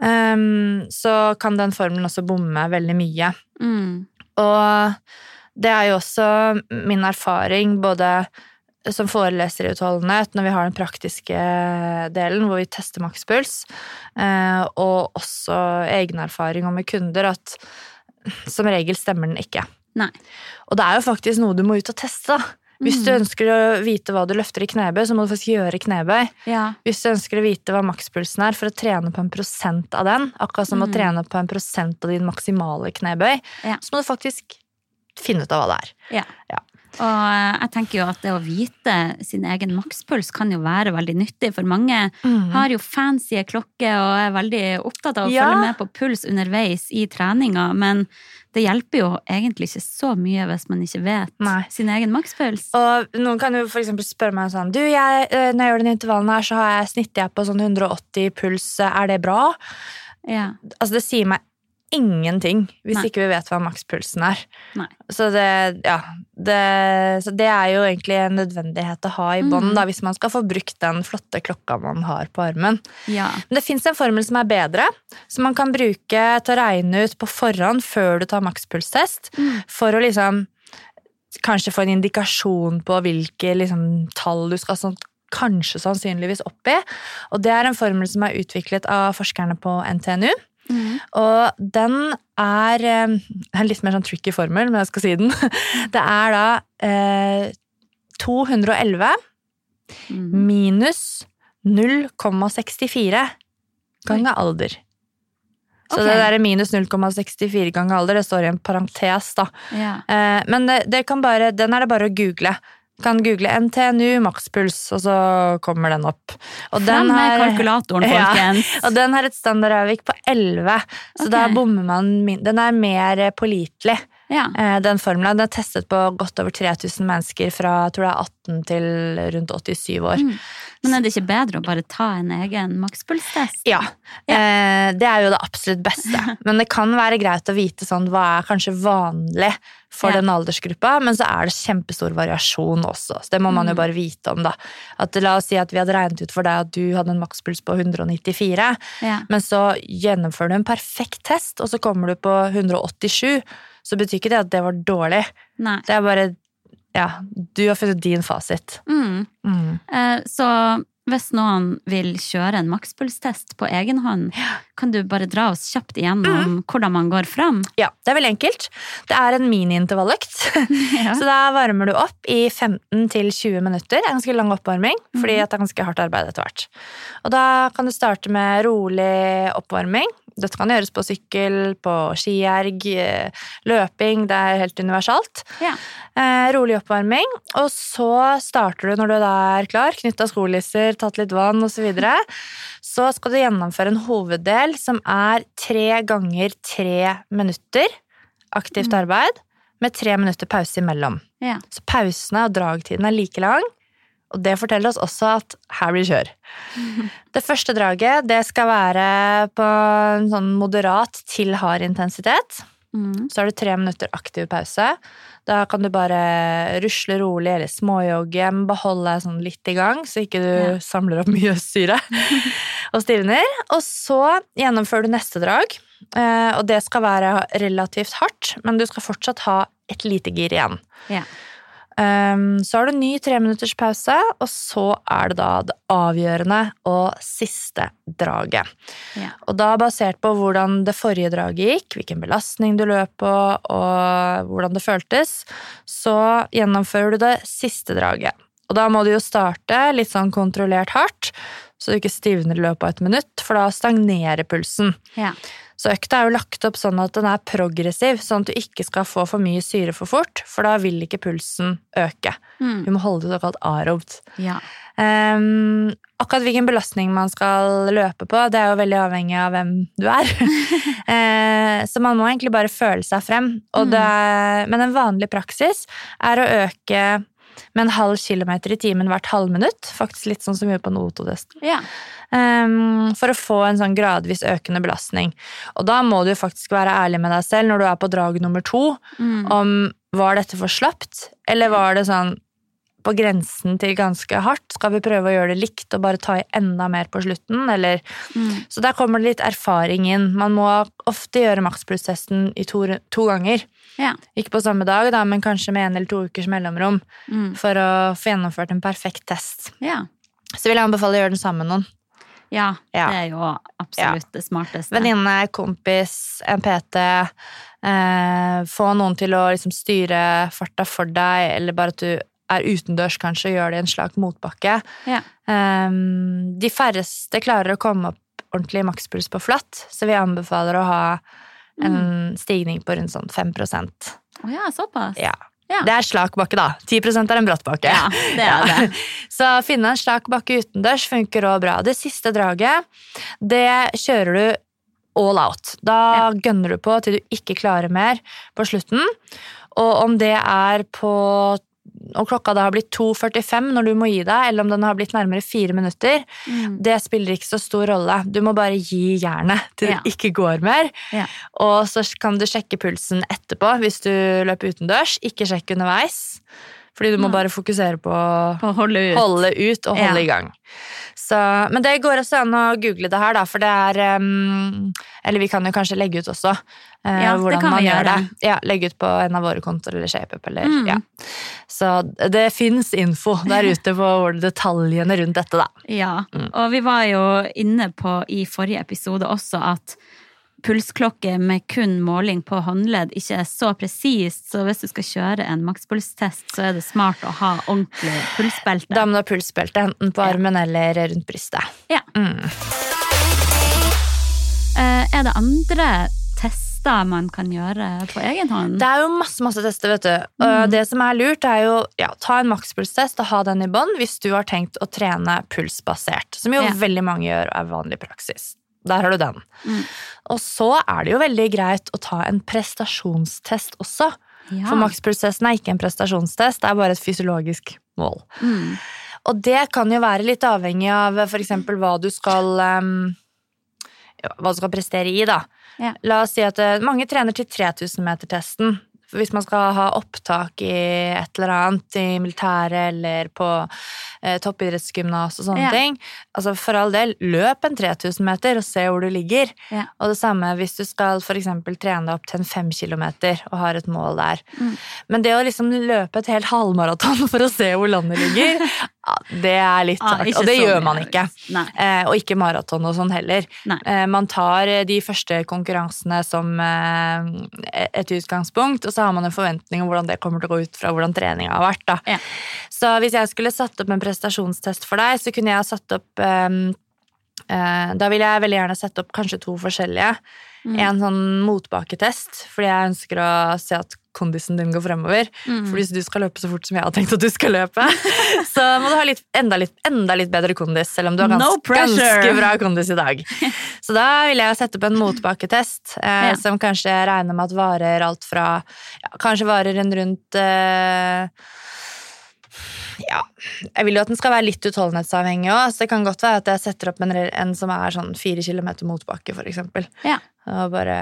um, så kan den formelen også bomme veldig mye. Mm. Og det er jo også min erfaring, både som foreleser i utholdenhet, når vi har den praktiske delen hvor vi tester makspuls, eh, og også egen erfaring og med kunder, at som regel stemmer den ikke. Nei. Og det er jo faktisk noe du må ut og teste, da. Hvis du Mm. ønsker å vite hva du løfter i knebøy, så må du faktisk gjøre knebøy. Ja. Hvis du ønsker å vite hva makspulsen er, for å trene på en prosent av den, akkurat som å Mm. trene på en prosent av din maksimale knebøy, Ja. så må du faktisk finne ut av hva det er. Ja. Og eh, jeg tenker jo at det å vite sin egen makspuls kan jo være veldig nyttig, for mange har jo fancy klokker og er veldig opptatt av å Ja. følge med på puls underveis i treninga, men det hjelper jo egentlig ikke så mye hvis man ikke vet Nei. sin egen makspuls. Og noen kan jo eksempel spørre meg sånn Du, jeg, eh, når jeg gjør den intervallen her, så har jeg snitter jeg på sånn 180 puls. Er det bra? Ja. Altså, det sier meg ingenting hvis Nei. ikke vi vet hva makspulsen er. Så det, ja, det, så det er jo egentlig en nødvendighet å ha i bånd mm. hvis man skal få brukt den flotte klokka man har på armen. ja. Men det fins en formel som er bedre, som man kan bruke til å regne ut på forhånd før du tar makspulstest, Mm. for å liksom kanskje få en indikasjon på hvilke liksom, tall du skal sånn, kanskje sannsynligvis opp i. Og det er en formel som er utviklet av forskerne på NTNU. Mm. Og den er eh, En litt mer sånn tricky formel, men jeg skal si den. Det er da eh, 211 Mm. minus 0,64 ganger alder. Så okay. det der minus 0,64 ganger alder, det står i en parentes, da. Ja. Eh, men det, det kan bare, den er det bare å google. Kan google NTNU makspuls, og så kommer den opp. Og Fram med kalkulatoren, kalkulatoren, Ja. folkens. Og den har et standardavvik på 11, så okay. da bommer man Den er mer pålitelig Ja. Eh, Den formelen den er testet på godt over 3000 mennesker fra jeg tror det er 18 til rundt 87 år. Mm. Men er det ikke bedre å bare ta en egen makspulstest? Ja, ja. det er jo det absolutt beste. Men det kan være greit å vite sånn, hva er kanskje vanlig for Ja. den aldersgruppa, men så er det kjempestor variasjon også. Så det må man jo Mm. bare vite om, da. At, la oss si at vi hadde regnet ut for deg at du hadde en makspuls på 194, Ja. men så gjennomfører du en perfekt test, og så kommer du på 187, så betyr ikke det at det var dårlig. Nei. Det er bare Ja, du har funnet din fasit. Mm. Mm. Eh, Så hvis noen vil kjøre en makspulstest på egen hånd, kan du bare dra oss kjapt Mm. igjennom hvordan man går fram? Ja, det er veldig enkelt. Det er en mini-intervalløkt. Ja. Så da varmer du opp i 15-20 minutter. En ganske lang oppvarming, fordi Mhm. det er ganske hardt arbeid etter hvert. Og da kan du starte med rolig oppvarming. Dette kan gjøres på sykkel, på skierg, eh, løping. Det er helt universalt. Ja. Eh, rolig oppvarming. Og så starter du når du da er klar, knytta skolisser, tatt litt vann osv. Så, videre. så skal du gjennomføre en hoveddel som er tre ganger tre minutter aktivt arbeid, med tre minutter pause imellom. Ja. Så pausene og dragtiden er like lang, og det forteller oss også at her blir kjør. Det første draget det skal være på en sånn moderat til hard intensitet. Mm. Så har du tre minutter aktiv pause. Da kan du bare rusle rolig eller småjogge, beholde deg sånn litt i gang, så ikke du Ja. samler opp mye syre og stivner. Og så gjennomfører du neste drag, eh, og det skal være relativt hardt, men du skal fortsatt ha et lite gir igjen. Ja. Um, så har du ny treminutters pause, og så er det da det avgjørende og siste draget. Ja. Og da basert på hvordan det forrige draget gikk, hvilken belastning du løp på, og hvordan det føltes, så gjennomfører du det siste draget. Og da må du jo starte litt sånn kontrollert hardt, så du ikke stivner i løpet av et minutt, for da stagnerer pulsen. Ja. Så økta er jo lagt opp sånn at den er progressiv, sånn at du ikke skal få for mye syre for fort, for da vil ikke pulsen øke. Mm. Du må holde det såkalt arobt. ja. Um, akkurat hvilken belastning man skal løpe på, det er jo veldig avhengig av hvem du er. uh, så man må egentlig bare føle seg frem. Og det, men en vanlig praksis er å øke med en halv kilometer i timen hvert halvminutt. Faktisk litt sånn som vi gjør på Noto-testen. ja. Um, for å få en sånn gradvis økende belastning. Og da må du jo faktisk være ærlig med deg selv når du er på drag nummer to, Mm. om var dette for slapt, eller var det sånn på grensen til ganske hardt? Skal vi prøve å gjøre det likt og bare ta i enda mer på slutten, eller Mm. Så der kommer det litt erfaring inn. Man må ofte gjøre maksplusstesten i to, to ganger. Ja. Ikke på samme dag, da, men kanskje med en eller to ukers mellomrom, Mm. for å få gjennomført en perfekt test. ja. Så vil jeg anbefale å gjøre den sammen med noen. Ja, Ja. det er jo absolutt det smarteste. Venninne, kompis, en PT. Eh, få noen til å liksom styre farta for deg, eller bare at du er utendørs kanskje gjør det i en slags motbakke. Ja. Um, de færreste klarer å komme opp ordentlig makspuls på flatt, så vi anbefaler å ha en Mm. stigning på rundt sånn 5% Å ja, såpass. Ja. Ja. Det er slak bakke, da. 10 er en bratt bakke. Ja, det er det. Så finne en slak bakke utendørs funker òg bra. Det siste draget, det kjører du all out. Da gønner du på til du ikke klarer mer på slutten. Og om det er på om klokka da har blitt 2.45 når du må gi deg, eller om den har blitt nærmere fire minutter, Mm. det spiller ikke så stor rolle. Du må bare gi jernet til Ja. det ikke går mer. Ja. Og så kan du sjekke pulsen etterpå hvis du løper utendørs. Ikke sjekk underveis, fordi du må bare fokusere på På å holde ut. holde ut og holde Ja. i gang. Så, men det går også an å google det her, da, for det er um, Eller vi kan jo kanskje legge ut også uh, Ja, hvordan man gjør det. det. Ja, Legge ut på en av våre kontoer eller ShapeUp eller Mm. ja. Så det fins info der ute på detaljene rundt dette, da. Ja, Mm. og vi var jo inne på i forrige episode også at pulsklokke med kun måling på håndledd ikke er så presist, så hvis du skal kjøre en makspulstest, så er det smart å ha ordentlig pulsbelte. Da må du ha pulsbelte enten på Ja. armen eller rundt brystet. Ja. Mm. Eh, Er det andre tester man kan gjøre på egen hånd? Det er jo masse masse tester, vet du. Og det som er lurt, er jo ja, ta en makspulstest og ha den i bånn hvis du har tenkt å trene pulsbasert. Som jo Ja. veldig mange gjør og er vanlig praksis. Der har du den. Mm. Og så er det jo veldig greit å ta en prestasjonstest også. Ja. For maksprosessen er ikke en prestasjonstest, det er bare et fysiologisk mål. Mm. Og det kan jo være litt avhengig av f.eks. hva du skal um, hva du skal prestere i, da. Ja. La oss si at eh, mange trener til 3000-metertesten. Hvis man skal ha opptak i et eller annet, i militæret eller på eh, toppidrettsgymnas og sånne Ja. ting. Altså For all del, løp en 3000 meter og se hvor du ligger. Ja. Og det samme hvis du skal for trene deg opp til en 5 kilometer og har et mål der. Mm. Men det å liksom løpe et helt halvmaraton for å se hvor landet ligger, det er litt Ah, hardt. ikke Og det gjør man ikke. Eh, og ikke maraton og sånn heller. Eh, man tar de første konkurransene som eh, et utgangspunkt, og så har man en forventning om hvordan det kommer til å gå ut fra hvordan treninga har vært. Da. Ja. Så hvis jeg skulle satt opp en prestasjonstest for deg, så kunne jeg ha satt opp um, Da vil jeg veldig gjerne sette opp kanskje to forskjellige. Mm. En sånn motbaketest, fordi jeg ønsker å se at kondisen din går fremover. Mm. For hvis du skal løpe så fort som jeg har tenkt at du skal løpe, så må du ha litt, enda, litt, enda litt bedre kondis, selv om du har gans, No ganske bra kondis i dag. Så da vil jeg sette opp en motbakketest, eh, Ja. som kanskje regner med at varer alt fra ja, Kanskje varer en rundt eh, ja, jeg vil jo at den skal være litt utholdenhetsavhengig òg, så det kan godt være at jeg setter opp en, en som er sånn fire kilometer motbakke, eksempel. Ja. Og bare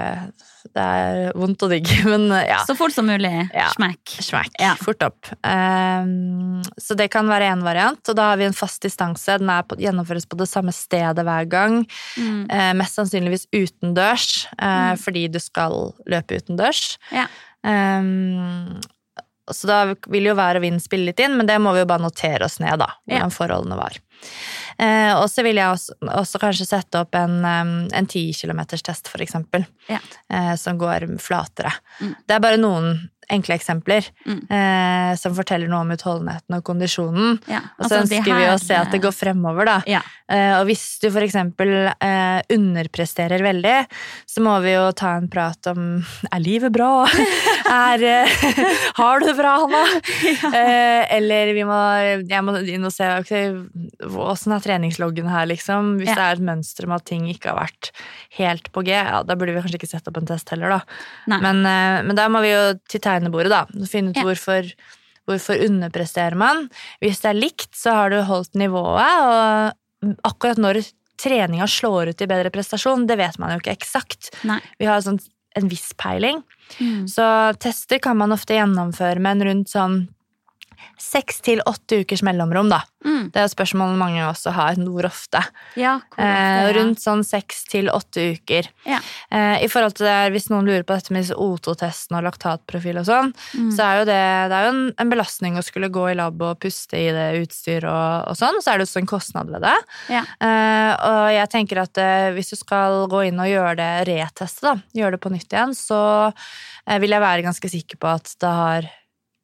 Det er vondt og digg, men ja. Så fort som mulig. Ja. Smekk. Smack. Ja. Fort opp. Um, så det kan være én variant, og da har vi en fast distanse. Den er på, gjennomføres på det samme stedet hver gang. Mm. Uh, mest sannsynligvis utendørs, eh, fordi du skal løpe utendørs. Ja. Um, så da vil jo vær og vind spille litt inn, men det må vi jo bare notere oss ned, da. Hvordan forholdene var. Eh, og så vil jeg også, også kanskje sette opp en, en 10 km-test, eksempel. Ja. Eh, som går flatere. Mm. Det er bare noen enkle eksempler Mm. eh, som forteller noe om utholdenheten og kondisjonen. Ja. Og så altså, ønsker vi å se at det går fremover, da. Ja. Eh, og hvis du eksempel eh, underpresterer veldig, så må vi jo ta en prat om Er livet bra? er, eh, har du det bra, Hanna? Ja. eller vi må, jeg må inn og se ok, åssen er treningsloggen her, liksom. Hvis Ja. det er et mønster med at ting ikke har vært helt på G, ja, da burde vi kanskje ikke sette opp en test heller, da. Men, men da må vi jo til tegnebordet, da. Finne ut hvorfor, hvorfor underpresterer man. Hvis det er likt, så har du holdt nivået, og akkurat når treninga slår ut i bedre prestasjon, det vet man jo ikke eksakt. Nei. Vi har sånn en viss peiling. Mm. Så tester kan man ofte gjennomføre med en rundt sånn seks til åtte ukers mellomrom, da. Mm. Det er spørsmål mange også har. Hvor ofte? Ja, hvor ofte, Eh, rundt sånn seks til åtte uker. Ja. Eh, I forhold til det, Hvis noen lurer på dette med disse O2-testene og laktatprofil og sånn, Mm. så er jo det, det er jo en, en belastning å skulle gå i lab og puste i det utstyr og, og sånn, så er det også en kostnad ved det. Ja. Eh, og jeg tenker at eh, hvis du skal gå inn og gjøre det, reteste, da, gjøre det på nytt igjen, så eh, vil jeg være ganske sikker på at det har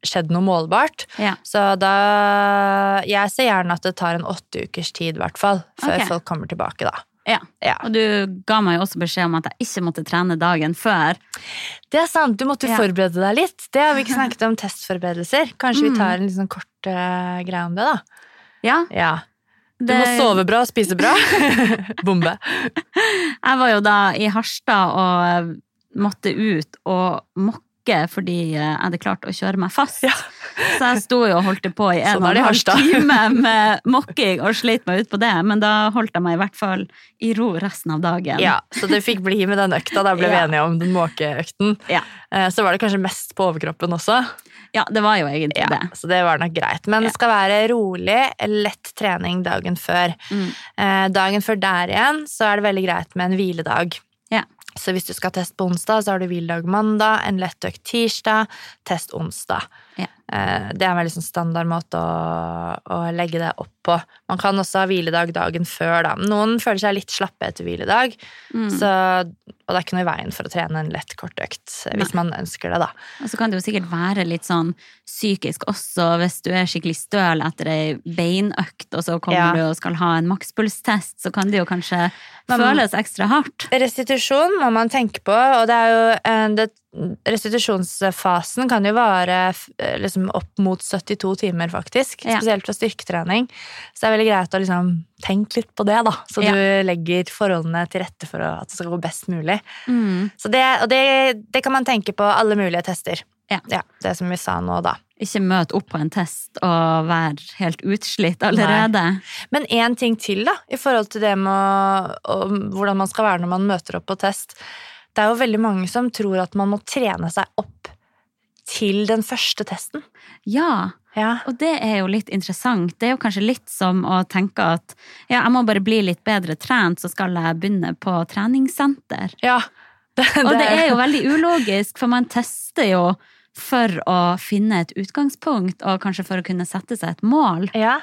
skjedd noe målbart. Ja. Så da Jeg ser gjerne at det tar en åtte ukers tid, i hvert fall, før okay. folk kommer tilbake, da. Ja. Ja. Og du ga meg jo også beskjed om at jeg ikke måtte trene dagen før. Det er sant, du måtte Ja. forberede deg litt. Det har vi ikke snakket om testforberedelser. Kanskje Mm. vi tar en litt sånn kort uh, greie om det, da. Ja, Ja. Du det- må sove bra og spise bra. Bombe. Jeg var jo da i Harstad og måtte ut og mokke fordi eh, jeg hadde klart å kjøre meg fast. Ja. Så jeg sto jo og holdt på i en Sånn og en halv time med mokking og slet meg ut på det, men da holdt jeg meg i hvert fall i ro resten av dagen. Ja, Så du fikk bli med den økta. Da ble vi Ja. enige om den måkeøkten. Ja. Eh, Så var det kanskje mest på overkroppen også. Ja, det var jo egentlig Ja, det. så det var nok greit. Men det skal være rolig, lett trening dagen før. Mm. Eh, Dagen før der igjen så er det veldig greit med en hviledag. Så hvis du skal teste på onsdag, så har du hviledag mandag, en lettøkt tirsdag, test onsdag. Ja. Eh, Det er en veldig sånn standard måte å, å legge det opp på. Man kan også ha hviledag dagen før, da. Noen føler seg litt slappe etter hviledag, Mm. så, og det er ikke noe i veien for å trene en lett kort økt, hvis man ønsker det, da. Og så kan det jo sikkert være litt sånn psykisk også, hvis du er skikkelig støl etter ei beinøkt, og så kommer Ja. du og skal ha en makspulstest, så kan det jo kanskje man, føles ekstra hardt. Restitusjon må man tenke på, og det er jo eh, det, Restitusjonsfasen kan jo vare eh, liksom opp mot 72 timer, faktisk. Ja. Spesielt fra styrketrening. Så det er veldig greit å liksom tenke litt på det, da. Så Ja. du legger forholdene til rette for at det skal gå best mulig. Mm. Så det, og det, det kan man tenke på alle mulige tester. Ja. Det som vi sa nå, da. Ikke møte opp på en test og være helt utslitt allerede. Men én ting til, da, i forhold til det med å, hvordan man skal være når man møter opp på test. Det er jo veldig mange som tror at man må trene seg opp til den første testen. Ja, Ja. og det er jo litt interessant. Det er jo kanskje litt som å tenke at ja, jeg må bare bli litt bedre trent, så skal jeg begynne på treningssenter. ja. Det, Og det er jo veldig ulogisk, for man tester jo for å finne et utgangspunkt, og kanskje for å kunne sette seg et mål. Ja,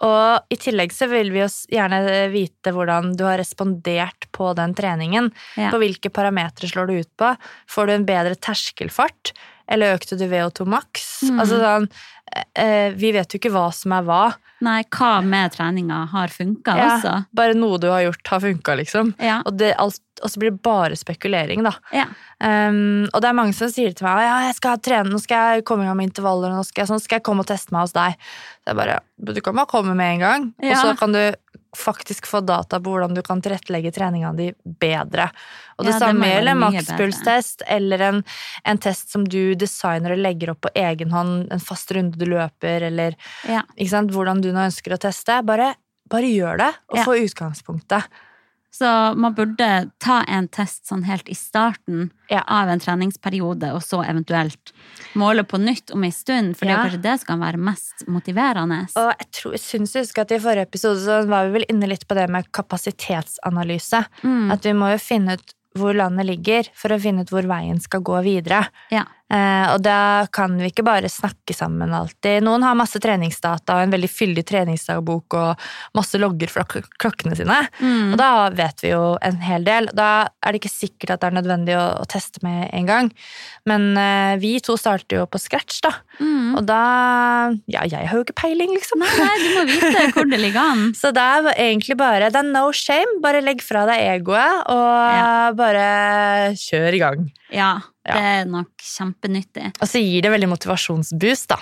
og i tillegg så vil vi jo gjerne vite hvordan du har respondert på den treningen. Ja. På hvilke parametere slår du ut på? Får du en bedre terskelfart? Eller økte du VO2 maks? Mm. Altså sånn, eh, vi vet jo ikke hva som er hva. Nei, hva med treninga har funka Ja, altså. Bare noe du har gjort har funka, liksom. Ja. Og, det, alt, og så blir det bare spekulering, da. ja. Um, og det er mange som sier til meg ja, jeg skal trene, nå skal jeg komme i gang med intervaller, nå skal jeg, sånn skal jeg komme og teste meg hos deg. Så jeg bare, du kan bare komme med en gang, og så kan du faktisk få data på hvordan du kan tilrettelegge treninga di bedre. Og det Ja, det samme gjelder makspulstest, eller en, en test som du designer og legger opp på egen hånd, en fast runde du løper, eller ja. ikke sant, hvordan du nå ønsker å teste. Bare, bare gjør det, og Ja. få utgangspunktet. Så man burde ta en test sånn helt i starten Ja. av en treningsperiode, og så eventuelt måle på nytt om en stund, for det er kanskje det som kan være mest motiverende. Og jeg, tror, jeg syns jeg husker at i forrige episode så var vi vel inne litt på det med kapasitetsanalyse. Mm. At vi må jo finne ut hvor landet ligger, for å finne ut hvor veien skal gå videre. Ja. Eh, og da kan vi ikke bare snakke sammen alltid. Noen har masse treningsdata og en veldig fyldig treningsdagbok og masse logger fra klokkene sine. Mm. Og da vet vi jo en hel del. Da er det ikke sikkert at det er nødvendig å, å teste med en gang. Men eh, vi to starter jo på scratch, da. Mm. Og da Ja, jeg har jo ikke peiling, liksom. Nei, du må vite hvor det ligger an. Så det er egentlig bare Det er no shame. Bare legg fra deg egoet, og Ja. bare kjør i gang. Ja, Ja. det er nok kjempenyttig. Og så gir det veldig motivasjonsboost, da.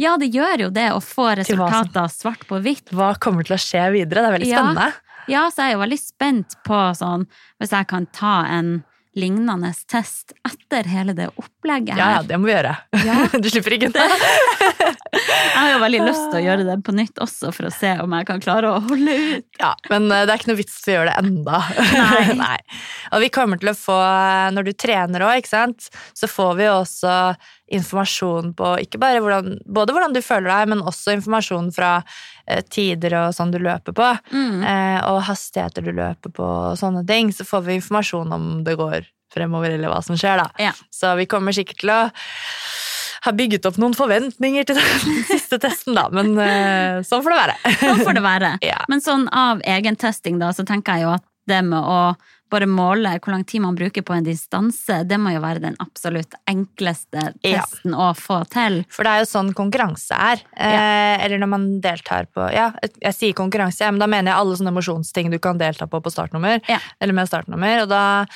Ja, det gjør jo det å få resultater svart på hvitt. Hva kommer til å skje videre? Det er veldig Ja. spennende. Ja, så er jeg jo veldig spent på sånn Hvis jeg kan ta en lignende test etter hele det opplegget Ja, ja, det må vi gjøre. Ja. du slipper ikke unna. Jeg har jo veldig lyst til å gjøre det på nytt også, for å se om jeg kan klare å holde ut. Ja, men eh, det er ikke noe vits i å gjøre det enda. Nei. Og vi kommer til å få, når du trener òg, ikke sant, så får vi jo også informasjon på ikke bare hvordan, både hvordan du føler deg, men også informasjon fra eh, tider og sånn du løper på. Mm. eh, og hastigheter du løper på og sånne ting, så får vi informasjon om det går fremover, eller hva som skjer, da. Ja. Så vi kommer sikkert til å ha bygget opp noen forventninger til den siste testen, da, men eh, sånn får det være. Sånn får det være. Ja. Men sånn av egentesting, da, så tenker jeg jo at det med å bare måle hvor lang tid man bruker på en distanse, det må jo være den absolutt enkleste Ja. testen å få til. For det er jo sånn konkurranse er. Eh, eller når man deltar på Ja, jeg sier konkurranse, ja, men da mener jeg alle sånne mosjonsting du kan delta på på startnummer. Ja. Eller med startnummer. Og da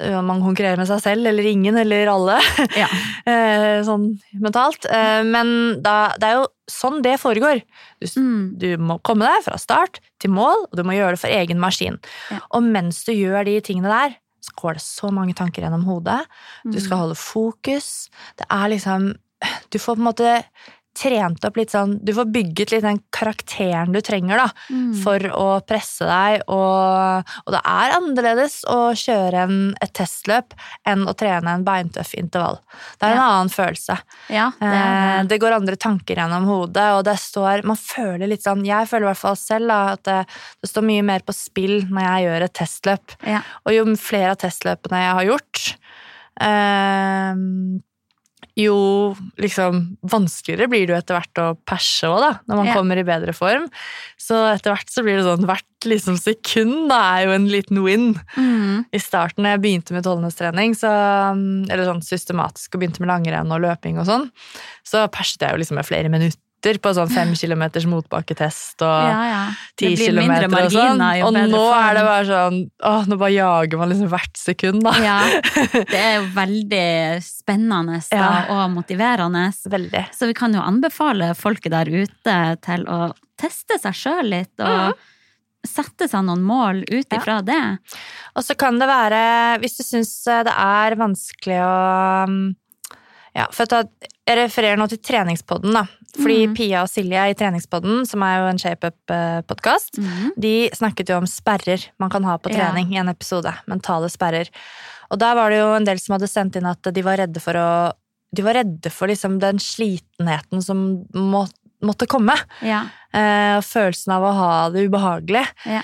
ja, man konkurrerer med seg selv, eller ingen, eller alle. Ja. eh, sånn mentalt. Eh, men da, det er jo sånn det foregår. Du, Mm. du må komme deg fra start til mål, og du må gjøre det for egen maskin. Ja. Og mens du gjør de tingene der, så går det så mange tanker gjennom hodet. Du Mm. skal holde fokus. Det er liksom Du får på en måte trent opp litt sånn Du får bygget litt den karakteren du trenger, da, Mm. for å presse deg, og, og det er annerledes å kjøre en, et testløp enn å trene en beintøff intervall. Det er en annen følelse. Ja, det Eh. Det går andre tanker gjennom hodet, og det står Man føler litt sånn Jeg føler i hvert fall selv da, at det, det står mye mer på spill når jeg gjør et testløp. Ja. Og jo flere av testløpene jeg har gjort, eh, jo liksom vanskeligere blir det jo etter hvert å perse òg, da, når man Ja. kommer i bedre form. Så etter hvert så blir det sånn hvert liksom sekund da er jo en liten win. Mm. I starten da jeg begynte med utholdenhetstrening, så, eller sånn systematisk og begynte med langrenn og løping og sånn, så perset jeg jo liksom med flere minutter på sånn fem kilometers motbakketest og Ja, ja. ti kilometer og sånn. Og nå er det bare sånn åh, nå bare jager man liksom hvert sekund, da. Ja, det er jo veldig spennende da, Ja. og motiverende. Veldig. Så vi kan jo anbefale folket der ute til å teste seg sjøl litt, og sette seg noen mål ut Ja. ifra det. Og så kan det være, hvis du syns det er vanskelig å mm, Ja, for at jeg refererer nå til treningspodden, da. Fordi Pia og Silje i treningspodden, som er jo en ShapeUp-podkast, de snakket jo om sperrer man kan ha på Ja. trening i en episode. Mentale sperrer. Og der var det jo en del som hadde sendt inn at de var redde for å De var redde for liksom den slitenheten som må, måtte komme. Ja. Eh, følelsen av å ha det ubehagelig. Ja.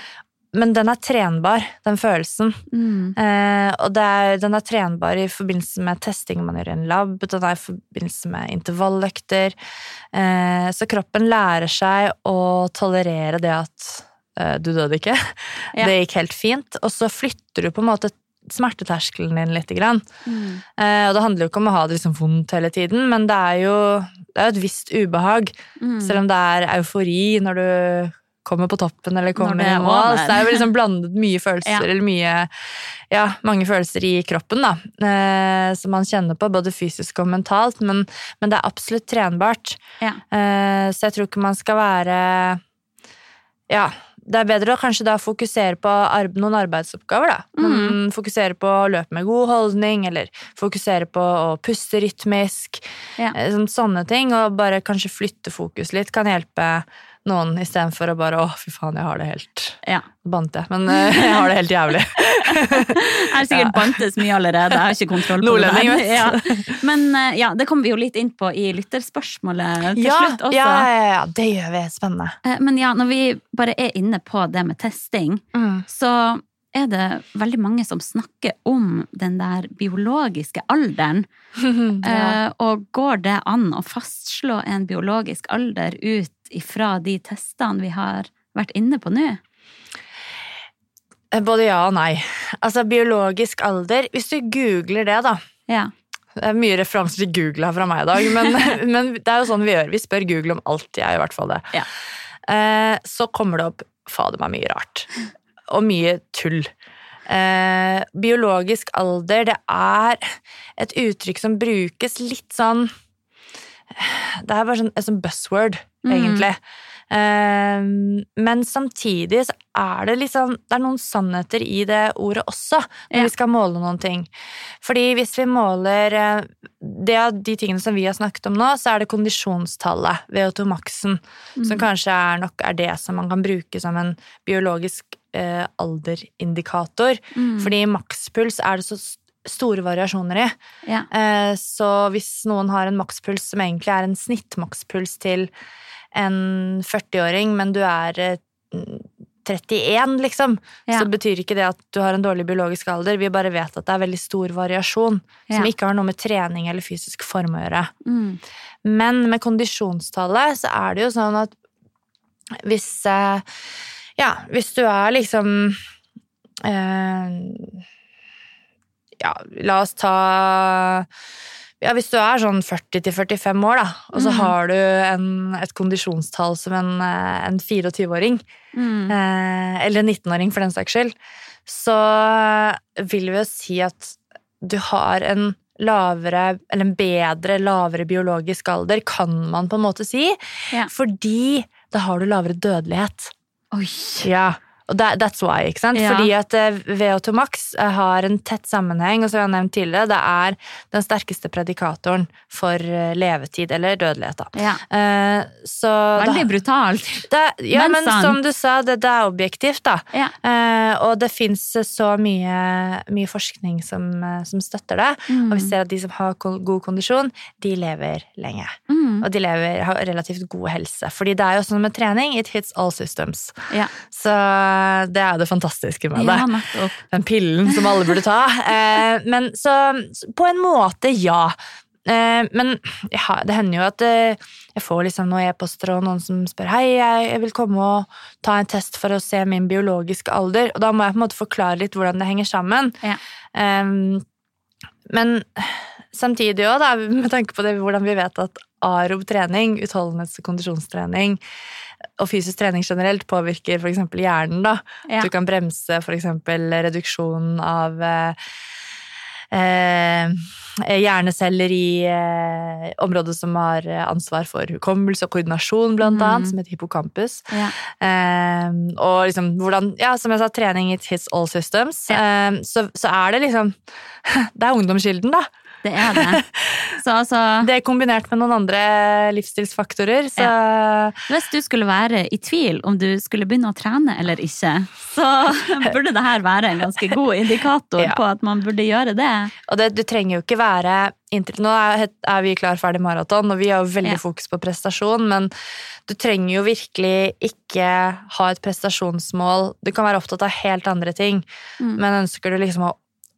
Men den er trenbar, den følelsen. Mm. Eh, og det er, den er trenbar i forbindelse med testing man gjør i en lab, den er i forbindelse med intervalløkter. Eh, så kroppen lærer seg å tolerere det at eh, du døde ikke. Ja. Det gikk helt fint. Og så flytter du på en måte smerteterskelen din litt. Grann. Mm. Eh, og det handler jo ikke om å ha det liksom vondt hele tiden, men det er jo, det er et visst ubehag. Mm. Selv om det er eufori når du kommer på toppen eller kommer er i mål. Så det er jo liksom blandet mye følelser, Ja. eller mye Ja, mange følelser i kroppen, da. Eh, som man kjenner på, både fysisk og mentalt. Men, men det er absolutt trenbart. Ja. Eh, så jeg tror ikke man skal være Ja. Det er bedre å kanskje da fokusere på arbe noen arbeidsoppgaver, da. Mm. Fokusere på å løpe med god holdning, eller fokusere på å puste rytmisk. Ja. Eh, Sånn, sånne ting, og bare kanskje flytte fokus litt kan hjelpe noen istedenfor å bare 'å, fy faen, jeg har det helt ja. Bante, men uh, jeg har det helt jævlig'. Jeg har sikkert bantes mye allerede. Jeg har ikke kontroll på det der. Ja. Men uh, ja, det kommer vi jo litt inn på i lytterspørsmålet til ja, slutt også. ja, ja, ja, det gjør vi. Spennende. Uh, Men ja, når vi bare er inne på det med testing, Mm. så er det veldig mange som snakker om den der biologiske alderen. Ja. Og går det an å fastslå en biologisk alder ut ifra de testene vi har vært inne på nå? Eh, Både ja og nei. Altså, biologisk alder Hvis du googler det, da Ja. Det er mye referanser til Google her fra meg i dag, men, men det er jo sånn vi gjør. Vi spør Google om alt, jeg i hvert fall det. Ja. Eh, så kommer det opp fader meg mye rart. Og mye tull. Eh, biologisk alder, det er et uttrykk som brukes litt sånn Det er bare sånn, et sånn buzzword, Mm. egentlig. Eh, men samtidig så er det liksom Det er noen sannheter i det ordet også, når Ja. vi skal måle noen ting. Fordi hvis vi måler eh, det av de tingene som vi har snakket om nå, så er det kondisjonstallet, VO2-maksen, som kanskje er nok er det som man kan bruke som en biologisk eh, alderindikator. Mm. Fordi makspuls er det så s- store variasjoner i. Ja. Eh, Så hvis noen har en makspuls som egentlig er en snittmakspuls til en 40-åring, men du er eh, 31, liksom, Ja. så betyr ikke det at du har en dårlig biologisk alder. Vi bare vet at det er veldig stor variasjon, som ikke har noe med trening eller fysisk form å gjøre. Mm. Men med kondisjonstallet så er det jo sånn at hvis eh, Ja, hvis du er liksom eh, Ja, la oss ta ja, Hvis du er sånn 40-45 år, da, og så Mm. har du en, et kondisjonstall som en, eh, en 24-åring, Mm. eh, eller en 19-åring for den saks skyld, så vil vi jo si at du har en lavere, eller en bedre, lavere biologisk alder, kan man på en måte si, Ja. fordi da har du lavere dødelighet. Oi. Ja, og that, that's why, ikke sant? Ja. Fordi at eh, VO2 max eh, har en tett sammenheng, og som jeg har nevnt tidligere, det er den sterkeste predikatoren for eh, levetid, eller dødelighet, da. Ja. Uh, så Veldig da, brutalt. det, ja, men men som du sa, det, det er objektivt, da. Ja. Uh, og det fins så mye, mye forskning som, som støtter det. Mm. Og vi ser at de som har god kondisjon, de lever lenge. Mm. Og de lever, har relativt god helse. Fordi det er jo sånn med trening, it hits all systems. Ja. Så det er det fantastiske med det. ja. Den pillen som alle burde ta. Eh, men så, på en måte, ja. Eh, men ja, det hender jo at eh, jeg får liksom noen e-poster og noen som spør Hei, jeg, vil komme og ta en test for å se min biologiske alder. Og da må jeg på en måte forklare litt hvordan det henger sammen. Ja. Eh, men samtidig òg, med tanke på det, hvordan vi vet at arob trening, utholdenhets- og kondisjonstrening og fysisk trening generelt påvirker f.eks. hjernen. da. Ja. Du kan bremse f.eks. reduksjonen av eh, eh, hjerneceller i eh, området som har ansvar for hukommelse og koordinasjon, blant Mm. annet, som heter hippocampus. Ja. Eh, og liksom hvordan Ja, som jeg sa, trening it hits all systems. Eh, så, så er det liksom Det er ungdomskilden, da. Det er det. Så altså Det er kombinert med noen andre livsstilsfaktorer, så Hvis du skulle være i tvil om du skulle begynne å trene eller ikke, så burde det her være en ganske god indikator Ja. på at man burde gjøre det. Og det, du trenger jo ikke være inntil, Nå er, er vi klar ferdig maraton, og vi har jo veldig Ja. fokus på prestasjon, men du trenger jo virkelig ikke ha et prestasjonsmål. Du kan være opptatt av helt andre ting, Mm. men ønsker du liksom å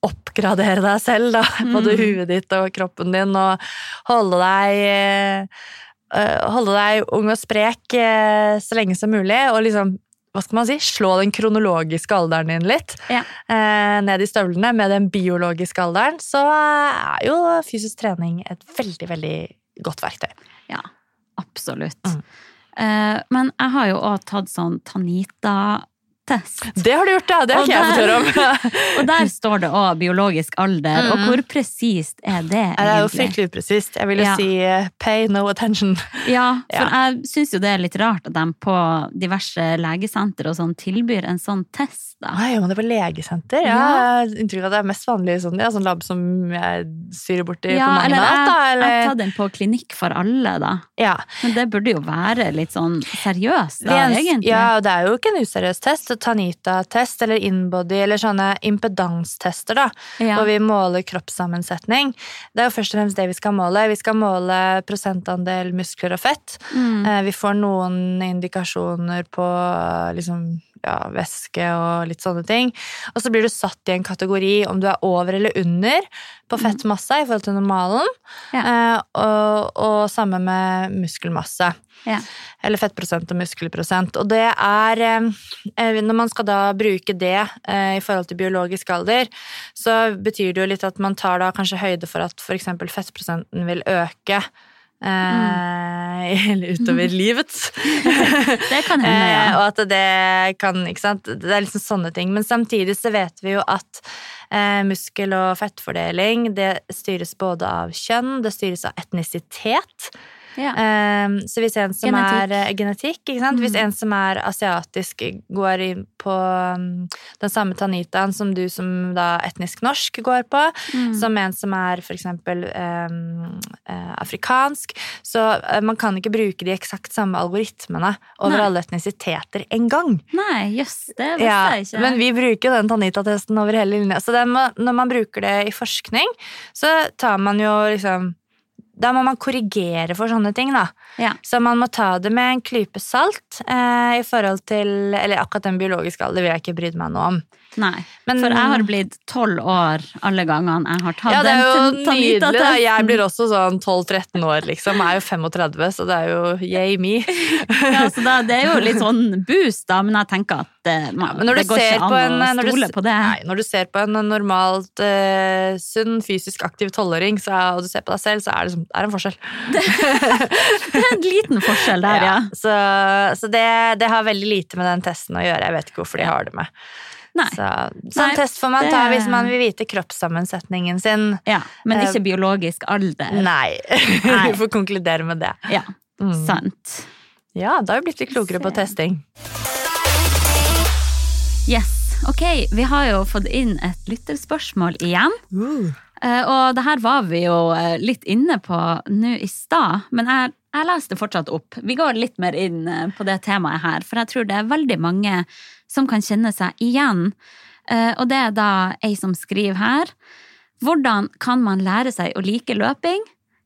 oppgradere deg selv, da, både Mm. huet ditt og kroppen din, og holde deg eh, eh, Holde deg ung og sprek eh, så lenge som mulig, og liksom hva skal man si, slå den kronologiske alderen din litt Ja. ned i støvlene med den biologiske alderen, så er jo fysisk trening et veldig, veldig godt verktøy. Ja, absolutt. Mm. Men jeg har jo òg tatt sånn Tanita-test. Det har du gjort, ja! Det har ikke jeg fått høre om. Og der står det òg biologisk alder, og Mm. hvor presist er det egentlig? Det er jo fryktelig upresist. Jeg vil jo Ja. si uh, pay no attention. Ja, for Ja. jeg syns jo det er litt rart at de på diverse legesenter og sånn tilbyr en sånn test, da. Nei, men det var legesenter. Ja. Jeg har inntrykk av at det er mest vanlig sånn, ja, sånn lab som jeg styrer borti Ja, på mange eller mat, jeg, Eller, tatt den på klinikk for alle, da. ja. Men det burde jo være litt sånn seriøst, da, egentlig. Ja, og det er jo ikke en useriøs test. Tanita-test eller inbody eller sånne impedanstester, da. Ja. Hvor vi måler kroppssammensetning. Det er jo først og fremst det vi skal måle. Vi skal måle prosentandel muskler og fett. Mm. Eh, Vi får noen indikasjoner på eh, liksom, ja, væske og litt sånne ting. Og så blir du satt i en kategori om du er over eller under på fettmasse i forhold til normalen. Ja. Eh, og, og samme med muskelmasse. Ja. Eller fettprosent og muskelprosent. Og det er eh, eh, Når man skal da bruke det i forhold til biologisk alder, så betyr det jo litt at man tar da kanskje høyde for at f.eks. fettprosenten vil øke. Eh, eller utover livet. Det kan hende, ja. Eh, og at det kan Ikke sant. Det er liksom sånne ting. Men samtidig så vet vi jo at eh, muskel- og fettfordeling det styres både av kjønn, det styres av etnisitet. Ja. Eh, så hvis en som Genetikk. er eh, genetikk, ikke sant? Hvis Mm. en som er asiatisk går inn på mm, den samme tanitaen som du som da etnisk norsk går på, Mm. som en som er for eksempel eh, afrikansk, så eh, man kan ikke bruke de eksakt samme algoritmene over Nei. alle etnisiteter en gang. Nei, jøss, det visste Ja, jeg ikke. men vi bruker jo den Tanita-testen over hele linja. Så må, når man bruker det i forskning, så tar man jo liksom Da må man korrigere for sånne ting, da. Ja. Så man må ta det med en klype salt eh, i forhold til Eller akkurat den biologiske alder vil jeg ikke bry meg noe om. Nei, Men- for jeg har blitt tolv år alle gangene jeg har tatt Ja, det er jo den nydelig. da. Jeg blir også sånn 12-13 år, liksom. Jeg er jo 35, så det er jo yay me. Ja, så da, det er jo litt sånn boost, da, men jeg tenker at det, man, ja, det går ikke an en, å stole du, på det. Nei, når du ser på en normalt uh, sunn, fysisk aktiv tolvåring, og du ser på deg selv, så er det, er en forskjell. Det er en liten forskjell der, ja. Så, så det, det har veldig lite med den testen å gjøre. Jeg vet ikke hvorfor de har det med. Nei. Så, sånn Nei, test får man det- ta hvis man vil vite kroppssammensetningen sin. ja. Men ikke ikke biologisk alder. Nei. Nei. Vi får konkludere med det. Ja, Mm. sant. Ja, da har vi blitt litt klokere på testing. Yes. Ok, vi har jo fått inn et lytterspørsmål igjen. Eh, Og det her var vi jo eh, litt inne på nå i stad, men jeg, jeg leser det fortsatt opp. Vi går litt mer inn på det temaet her, for jeg tror det er veldig mange som kan kjenne seg igjen. Eh, Og det er da ei som skriver her. Hvordan kan man lære seg å like løping?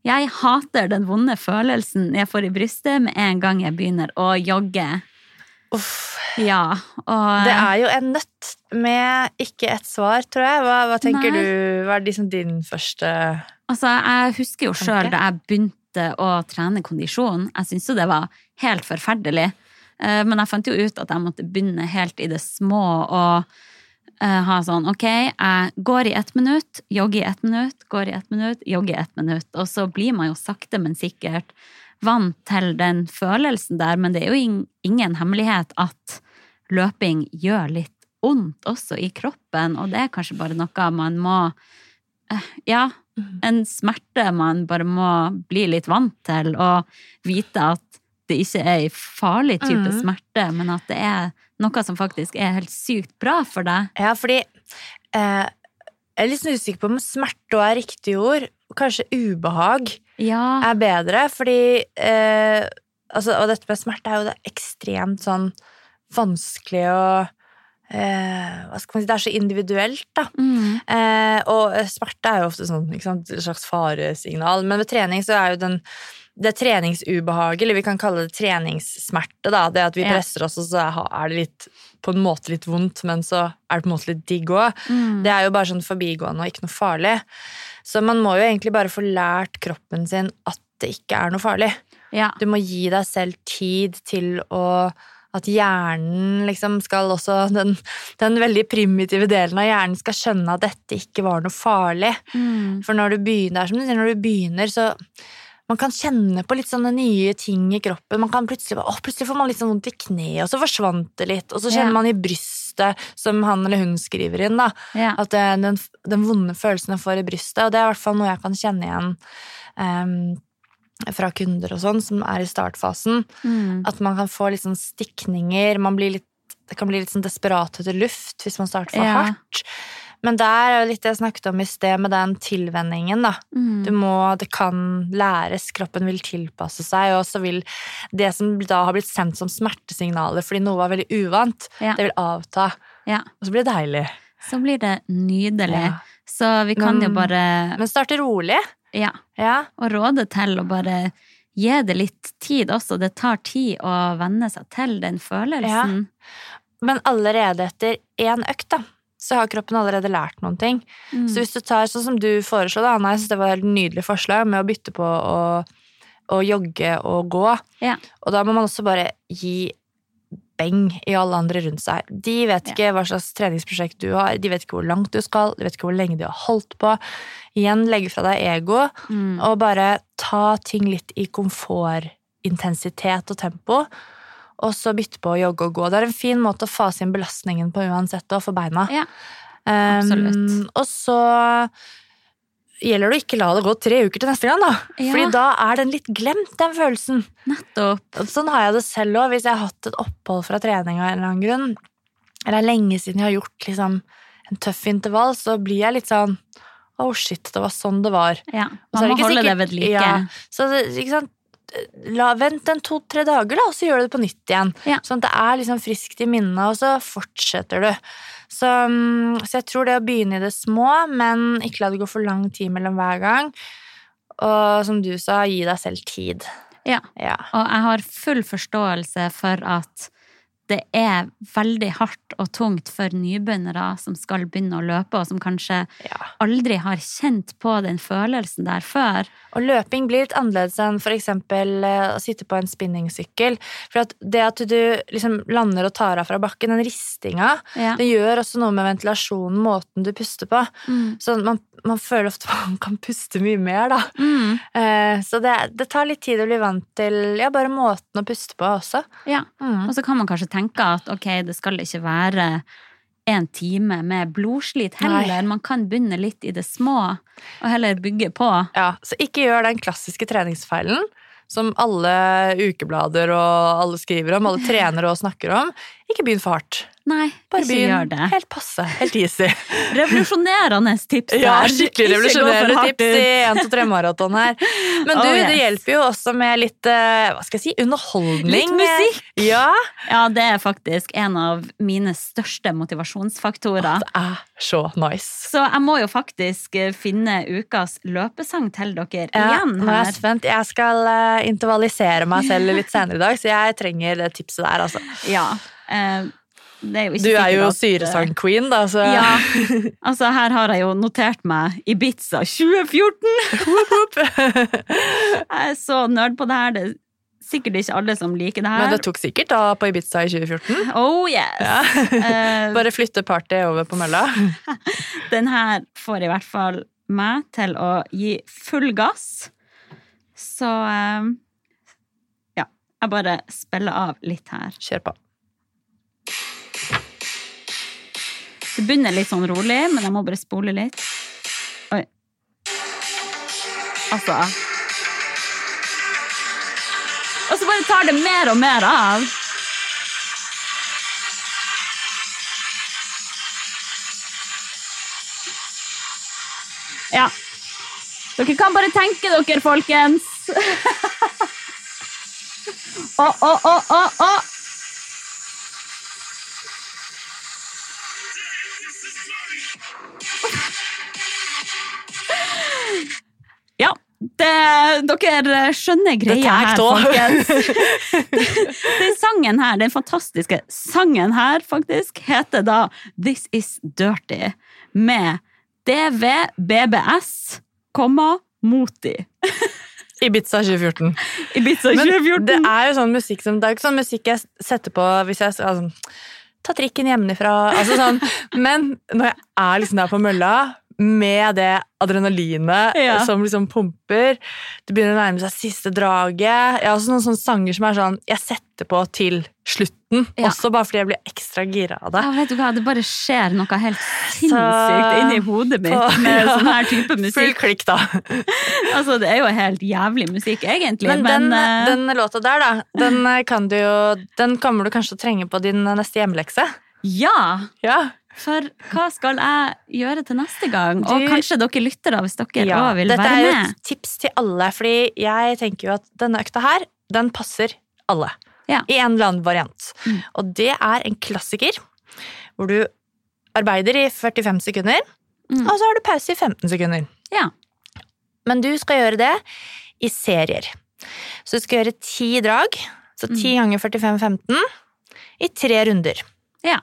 Jeg hater den vonde følelsen jeg får i brystet med en gang jeg begynner å jogge. Uff. Ja, og Det er jo en nøtt med ikke et svar, tror jeg. Hva, hva tenker Nei. du? Hva er liksom din første Altså, jeg husker jo sjøl da jeg begynte å trene kondisjon. Jeg syntes jo det var helt forferdelig. Eh, Men jeg fant jo ut at jeg måtte begynne helt i det små og eh, ha sånn ok, jeg går i ett minutt, jogger i ett minutt, går i ett minutt, jogger i ett minutt. Og så blir man jo sakte, men sikkert vant til den følelsen der. Men det er jo ingen hemmelighet at løping gjør litt vondt også i kroppen, og det er kanskje bare noe man må eh, Ja, en smerte man bare må bli litt vant til, og vite at det ikke er ei farlig type mm. smerte, men at det er noe som faktisk er helt sykt bra for deg. Ja, fordi eh, Jeg er litt sånn usikker på om smerte er riktig ord. kanskje ubehag Ja. er bedre, fordi eh, altså, Og dette med smerte er jo det ekstremt sånn vanskelig å eh, si Det er så individuelt, da. Mm. Eh, og smerte er jo ofte sånn, sant, et slags faresignal. Men ved trening så er jo den det treningsubehaget, eller vi kan kalle det treningssmerte, da. Det at vi presser oss, og så er det litt, på en måte litt vondt, men så er det på en måte litt digg òg. Mm. Det er jo bare sånn forbigående og ikke noe farlig. Så man må jo egentlig bare få lært kroppen sin at det ikke er noe farlig. Ja. Du må gi deg selv tid til å at hjernen liksom skal også den, den veldig primitive delen av hjernen skal skjønne at dette ikke var noe farlig. Mm. For når du begynner, som du sier, når du begynner, så man kan kjenne på litt sånne nye ting i kroppen. Man kan plutselig, å, plutselig får man litt sånn vondt i kneet, og så forsvant det litt. Og så kjenner Ja. man i brystet, som han eller hun skriver inn, da, Ja. at det, den, den vonde følelsen jeg får i brystet. Og det er i hvert fall noe jeg kan kjenne igjen um, fra kunder og sånn, som er i startfasen. Mm. At man kan få litt sånn stikninger. Man blir litt, det kan bli litt sånn desperat etter luft hvis man starter for Ja. hardt. Men der er jo litt det jeg snakket om i sted, med den tilvenningen, da. Mm. Du må, det kan læres, kroppen vil tilpasse seg, og så vil det som da har blitt sendt som smertesignaler fordi noe var veldig uvant, Ja. det vil avta. ja. Og så blir det deilig. Så blir det nydelig. Ja. Så vi kan Men- jo bare Men starte rolig. Ja. Ja. Og råde til å bare gi det litt tid også. Det tar tid å venne seg til den følelsen. Men allerede etter én økt, da, så har kroppen allerede lært noen ting. Mm. Så hvis du tar sånn som du foreslo, da, Anna, jeg syns det var et nydelig forslag med å bytte på å, å jogge og gå. Ja. Og da må man også bare gi beng i alle andre rundt seg. De vet Ja. ikke hva slags treningsprosjekt du har, de vet ikke hvor langt du skal, de vet ikke hvor lenge du har holdt på. Igjen, legge fra deg ego, Mm. og bare ta ting litt i komfortintensitet og tempo. Og så bytte på å jogge og gå. Det er en fin måte å fase inn belastningen på uansett, og for beina. Ja, Um, og så gjelder det å ikke la det gå tre uker til neste gang, da. Ja. Fordi da er den litt glemt, den følelsen. Nettopp. Sånn har jeg det selv òg, hvis jeg har hatt et opphold fra trening av en eller annen grunn. Eller det er lenge siden jeg har gjort liksom, en tøff intervall, så blir jeg litt sånn Oh shit, det var sånn det var. Ja. Man må holde sikkert- det ved like. Ja, så det? La, vent en to-tre dager, da, og så gjør du det på nytt igjen. Ja. Sånn at det er liksom friskt i minnet, og så fortsetter du. Så, mm, så jeg tror det å begynne i det små, men ikke la det gå for lang tid mellom hver gang. Og som du sa, gi deg selv tid. Ja. Ja. Og jeg har full forståelse for at det er veldig hardt og tungt for nybegynnere som skal begynne å løpe, og som kanskje ja. aldri har kjent på den følelsen der før. Og løping blir litt annerledes enn eksempel eh, å sitte på en spinningsykkel. For at det at du liksom lander og tar av fra bakken, den ristinga, Ja. det gjør også noe med ventilasjonen, måten du puster på. Mm. Så man, man føler ofte man kan puste mye mer, da. Mm. Eh, Så det, det tar litt tid å bli vant til ja, bare måten å puste på også. Ja. Mm. Og så kan man kanskje tenke at ok, det skal ikke være en time med blodslit heller. Nei. Man kan begynne litt i det små, og heller bygge på. Ja, så ikke gjør den klassiske treningsfeilen som alle ukeblader og alle skriver om, alle trener og snakker om. Ikke begynn for hardt. Nei, Bare ikke gjør det. helt passe, helt easy. Revolusjonerende tips der. Ja, skikkelig revolusjonerende tips i 1-2-3-maraton her. Men du, Oh, yes. det hjelper jo også med litt, eh, hva skal jeg si, underholdning. Litt musikk. Ja, Ja, det er faktisk en av mine største motivasjonsfaktorer. det er så nice. Så jeg må jo faktisk eh, finne ukas løpesang til dere Ja, igjen nå er jeg spent. Jeg skal eh, intervallisere meg selv litt senere i dag, så jeg trenger det tipset der, altså. Ja. eh, er Du er jo eh, syresang-queen, da, så Ja. Altså, her har jeg jo notert meg Ibiza 2014! Whoop, whoop. Jeg er så nerd på det her. Det er sikkert ikke alle som liker det her. Men det tok sikkert da på Ibiza i 2014. Oh yes! Ja. Eh, Bare flytte partyet over på mølla. Den her får i hvert fall meg til å gi full gass. Så eh, ja. Jeg bare spiller av litt her. Kjør på. Det begynner litt sånn rolig, men jeg må bare spole litt. Oi. Altså Og så bare tar det mer og mer av. Ja. Dere kan bare tenke dere, folkens. Å, å, å, å, å. Dere skjønner greia her, folkens. Den sangen her, den fantastiske sangen her, faktisk, heter da This Is Dirty med DVBBS, Moti. Ibiza 2014. Ibiza Men 2014. det er jo sånn musikk som Det er jo ikke sånn musikk jeg setter på hvis jeg altså, ta trikken hjemmefra. Altså sånn. Men når jeg er liksom der på mølla med det adrenalinet Ja. som liksom pumper Det begynner å nærme seg siste draget. Jeg har også noen sånne sanger som er sånn jeg setter på til slutten. Ja. Også bare fordi jeg blir ekstra gira av det. Ja, vet du hva, det bare skjer noe helt sinnssykt inni hodet mitt på- med ja. sånn her type musikk. Full klikk, da. Altså, det er jo helt jævlig musikk, egentlig, Men, men, den, uh... den låta der, da, den kan du jo Den kommer du kanskje til å trenge på din neste hjemmelekse. Ja! Ja. For hva skal jeg gjøre til neste gang? Og kanskje dere lytter da, hvis dere Ja, vil være med. Dette er jo et tips til alle, fordi jeg tenker jo at denne økta her, den passer alle. Ja. I en eller annen variant. Mm. Og det er en klassiker hvor du arbeider i 45 sekunder, Mm. og så har du pause i 15 sekunder. Ja. Men du skal gjøre det i serier. Så du skal gjøre ti drag, så Mm. ti ganger 45-15, i tre runder. Ja.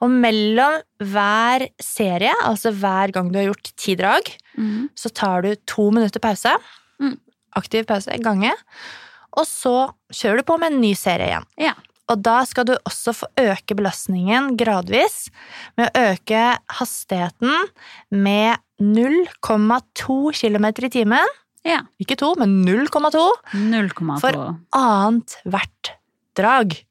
Og mellom hver serie, altså hver gang du har gjort ti drag, Mm. så tar du to minutter pause. Mm. Aktiv pause, gange. Og så kjører du på med en ny serie igjen. Ja. Og da skal du også få øke belastningen gradvis med å øke hastigheten med 0,2 km i timen. ja. Ikke to, men 0,2 0,2. For- annethvert drag.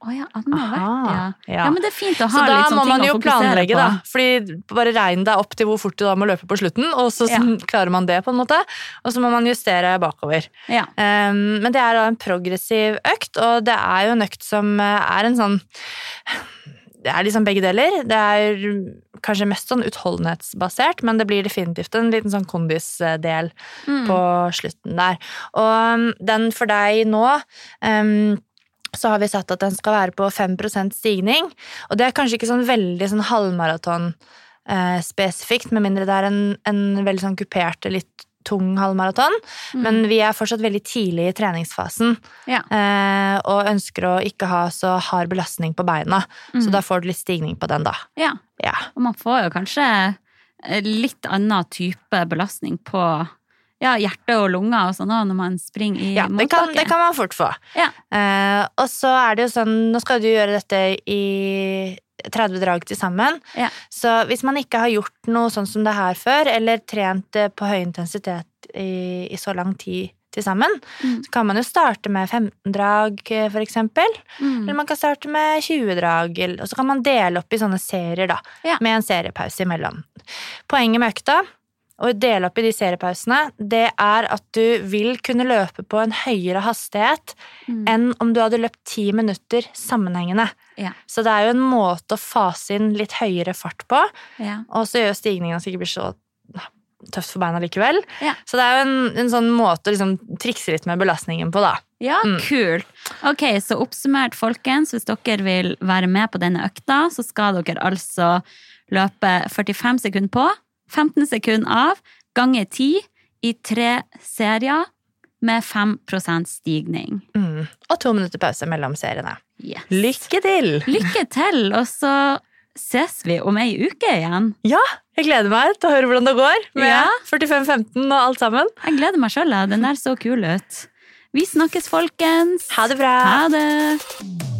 Å ja, annethvert, Aha, ja. ja. ja. Men det er fint å ha Så da litt sånn må ting man å jo fokusere planlegge, på. da. Fordi bare regn deg opp til hvor fort du da må løpe på slutten, og så Ja. klarer man det, på en måte. Og så må man justere bakover. Ja. Um, men det er da en progressiv økt, og det er jo en økt som eh, er en sånn Det er liksom begge deler. Det er kanskje mest sånn utholdenhetsbasert, men det blir definitivt en liten sånn kondisdel Mm. på slutten der. Og um, den for deg nå um, så har vi satt at den skal være på 5% stigning. Og det er kanskje ikke sånn veldig sånn halvmaraton eh, med mindre det er en, en veldig sånn kupert, litt tung halvmaraton. Mm. Men vi er fortsatt veldig tidlig i treningsfasen Ja. eh, og ønsker å ikke ha så hard belastning på beina. Så Mm. da får du litt stigning på den, da. ja. Ja. Og man får jo kanskje eh, litt annen type belastning på ja, hjerte og lunger og sånn når man springer i Ja, det kan, det kan man fort få. Ja. Uh, og så er det jo sånn, nå skal du gjøre dette i 30 drag til sammen. Ja. Så hvis man ikke har gjort noe sånn som det her før, eller trent eh, på høy intensitet i, i så lang tid til sammen, Mm. så kan man jo starte med 15 drag, eh, for eksempel. Mm. Eller man kan starte med 20 drag, og så kan man dele opp i sånne serier, da. Med en seriepause imellom. Poenget med økta, å dele opp i de seriepausene, det er at du vil kunne løpe på en høyere hastighet Mm. enn om du hadde løpt ti minutter sammenhengende. Ja. Så det er jo en måte å fase inn litt høyere fart på, Ja. og så gjør stigningen at det ikke blir så tøft for beina likevel. Ja. Så det er jo en, en sånn måte å liksom trikse litt med belastningen på, da. Ja, Mm. kult. Ok, så oppsummert, folkens. Hvis dere vil være med på denne økta, så skal dere altså løpe 45 sekunder på, 15 sekunder av, ganger 10 i tre serier med 5% stigning. Mm. Og to minutter pause mellom seriene. Yes. Lykke til! Lykke til, og så ses vi om ei uke igjen. Ja, jeg gleder meg til å høre hvordan det går med Ja. 45-15 og alt sammen. Jeg gleder meg sjøl, den der så kul ut. Vi snakkes, folkens. Ha det bra! Ha det.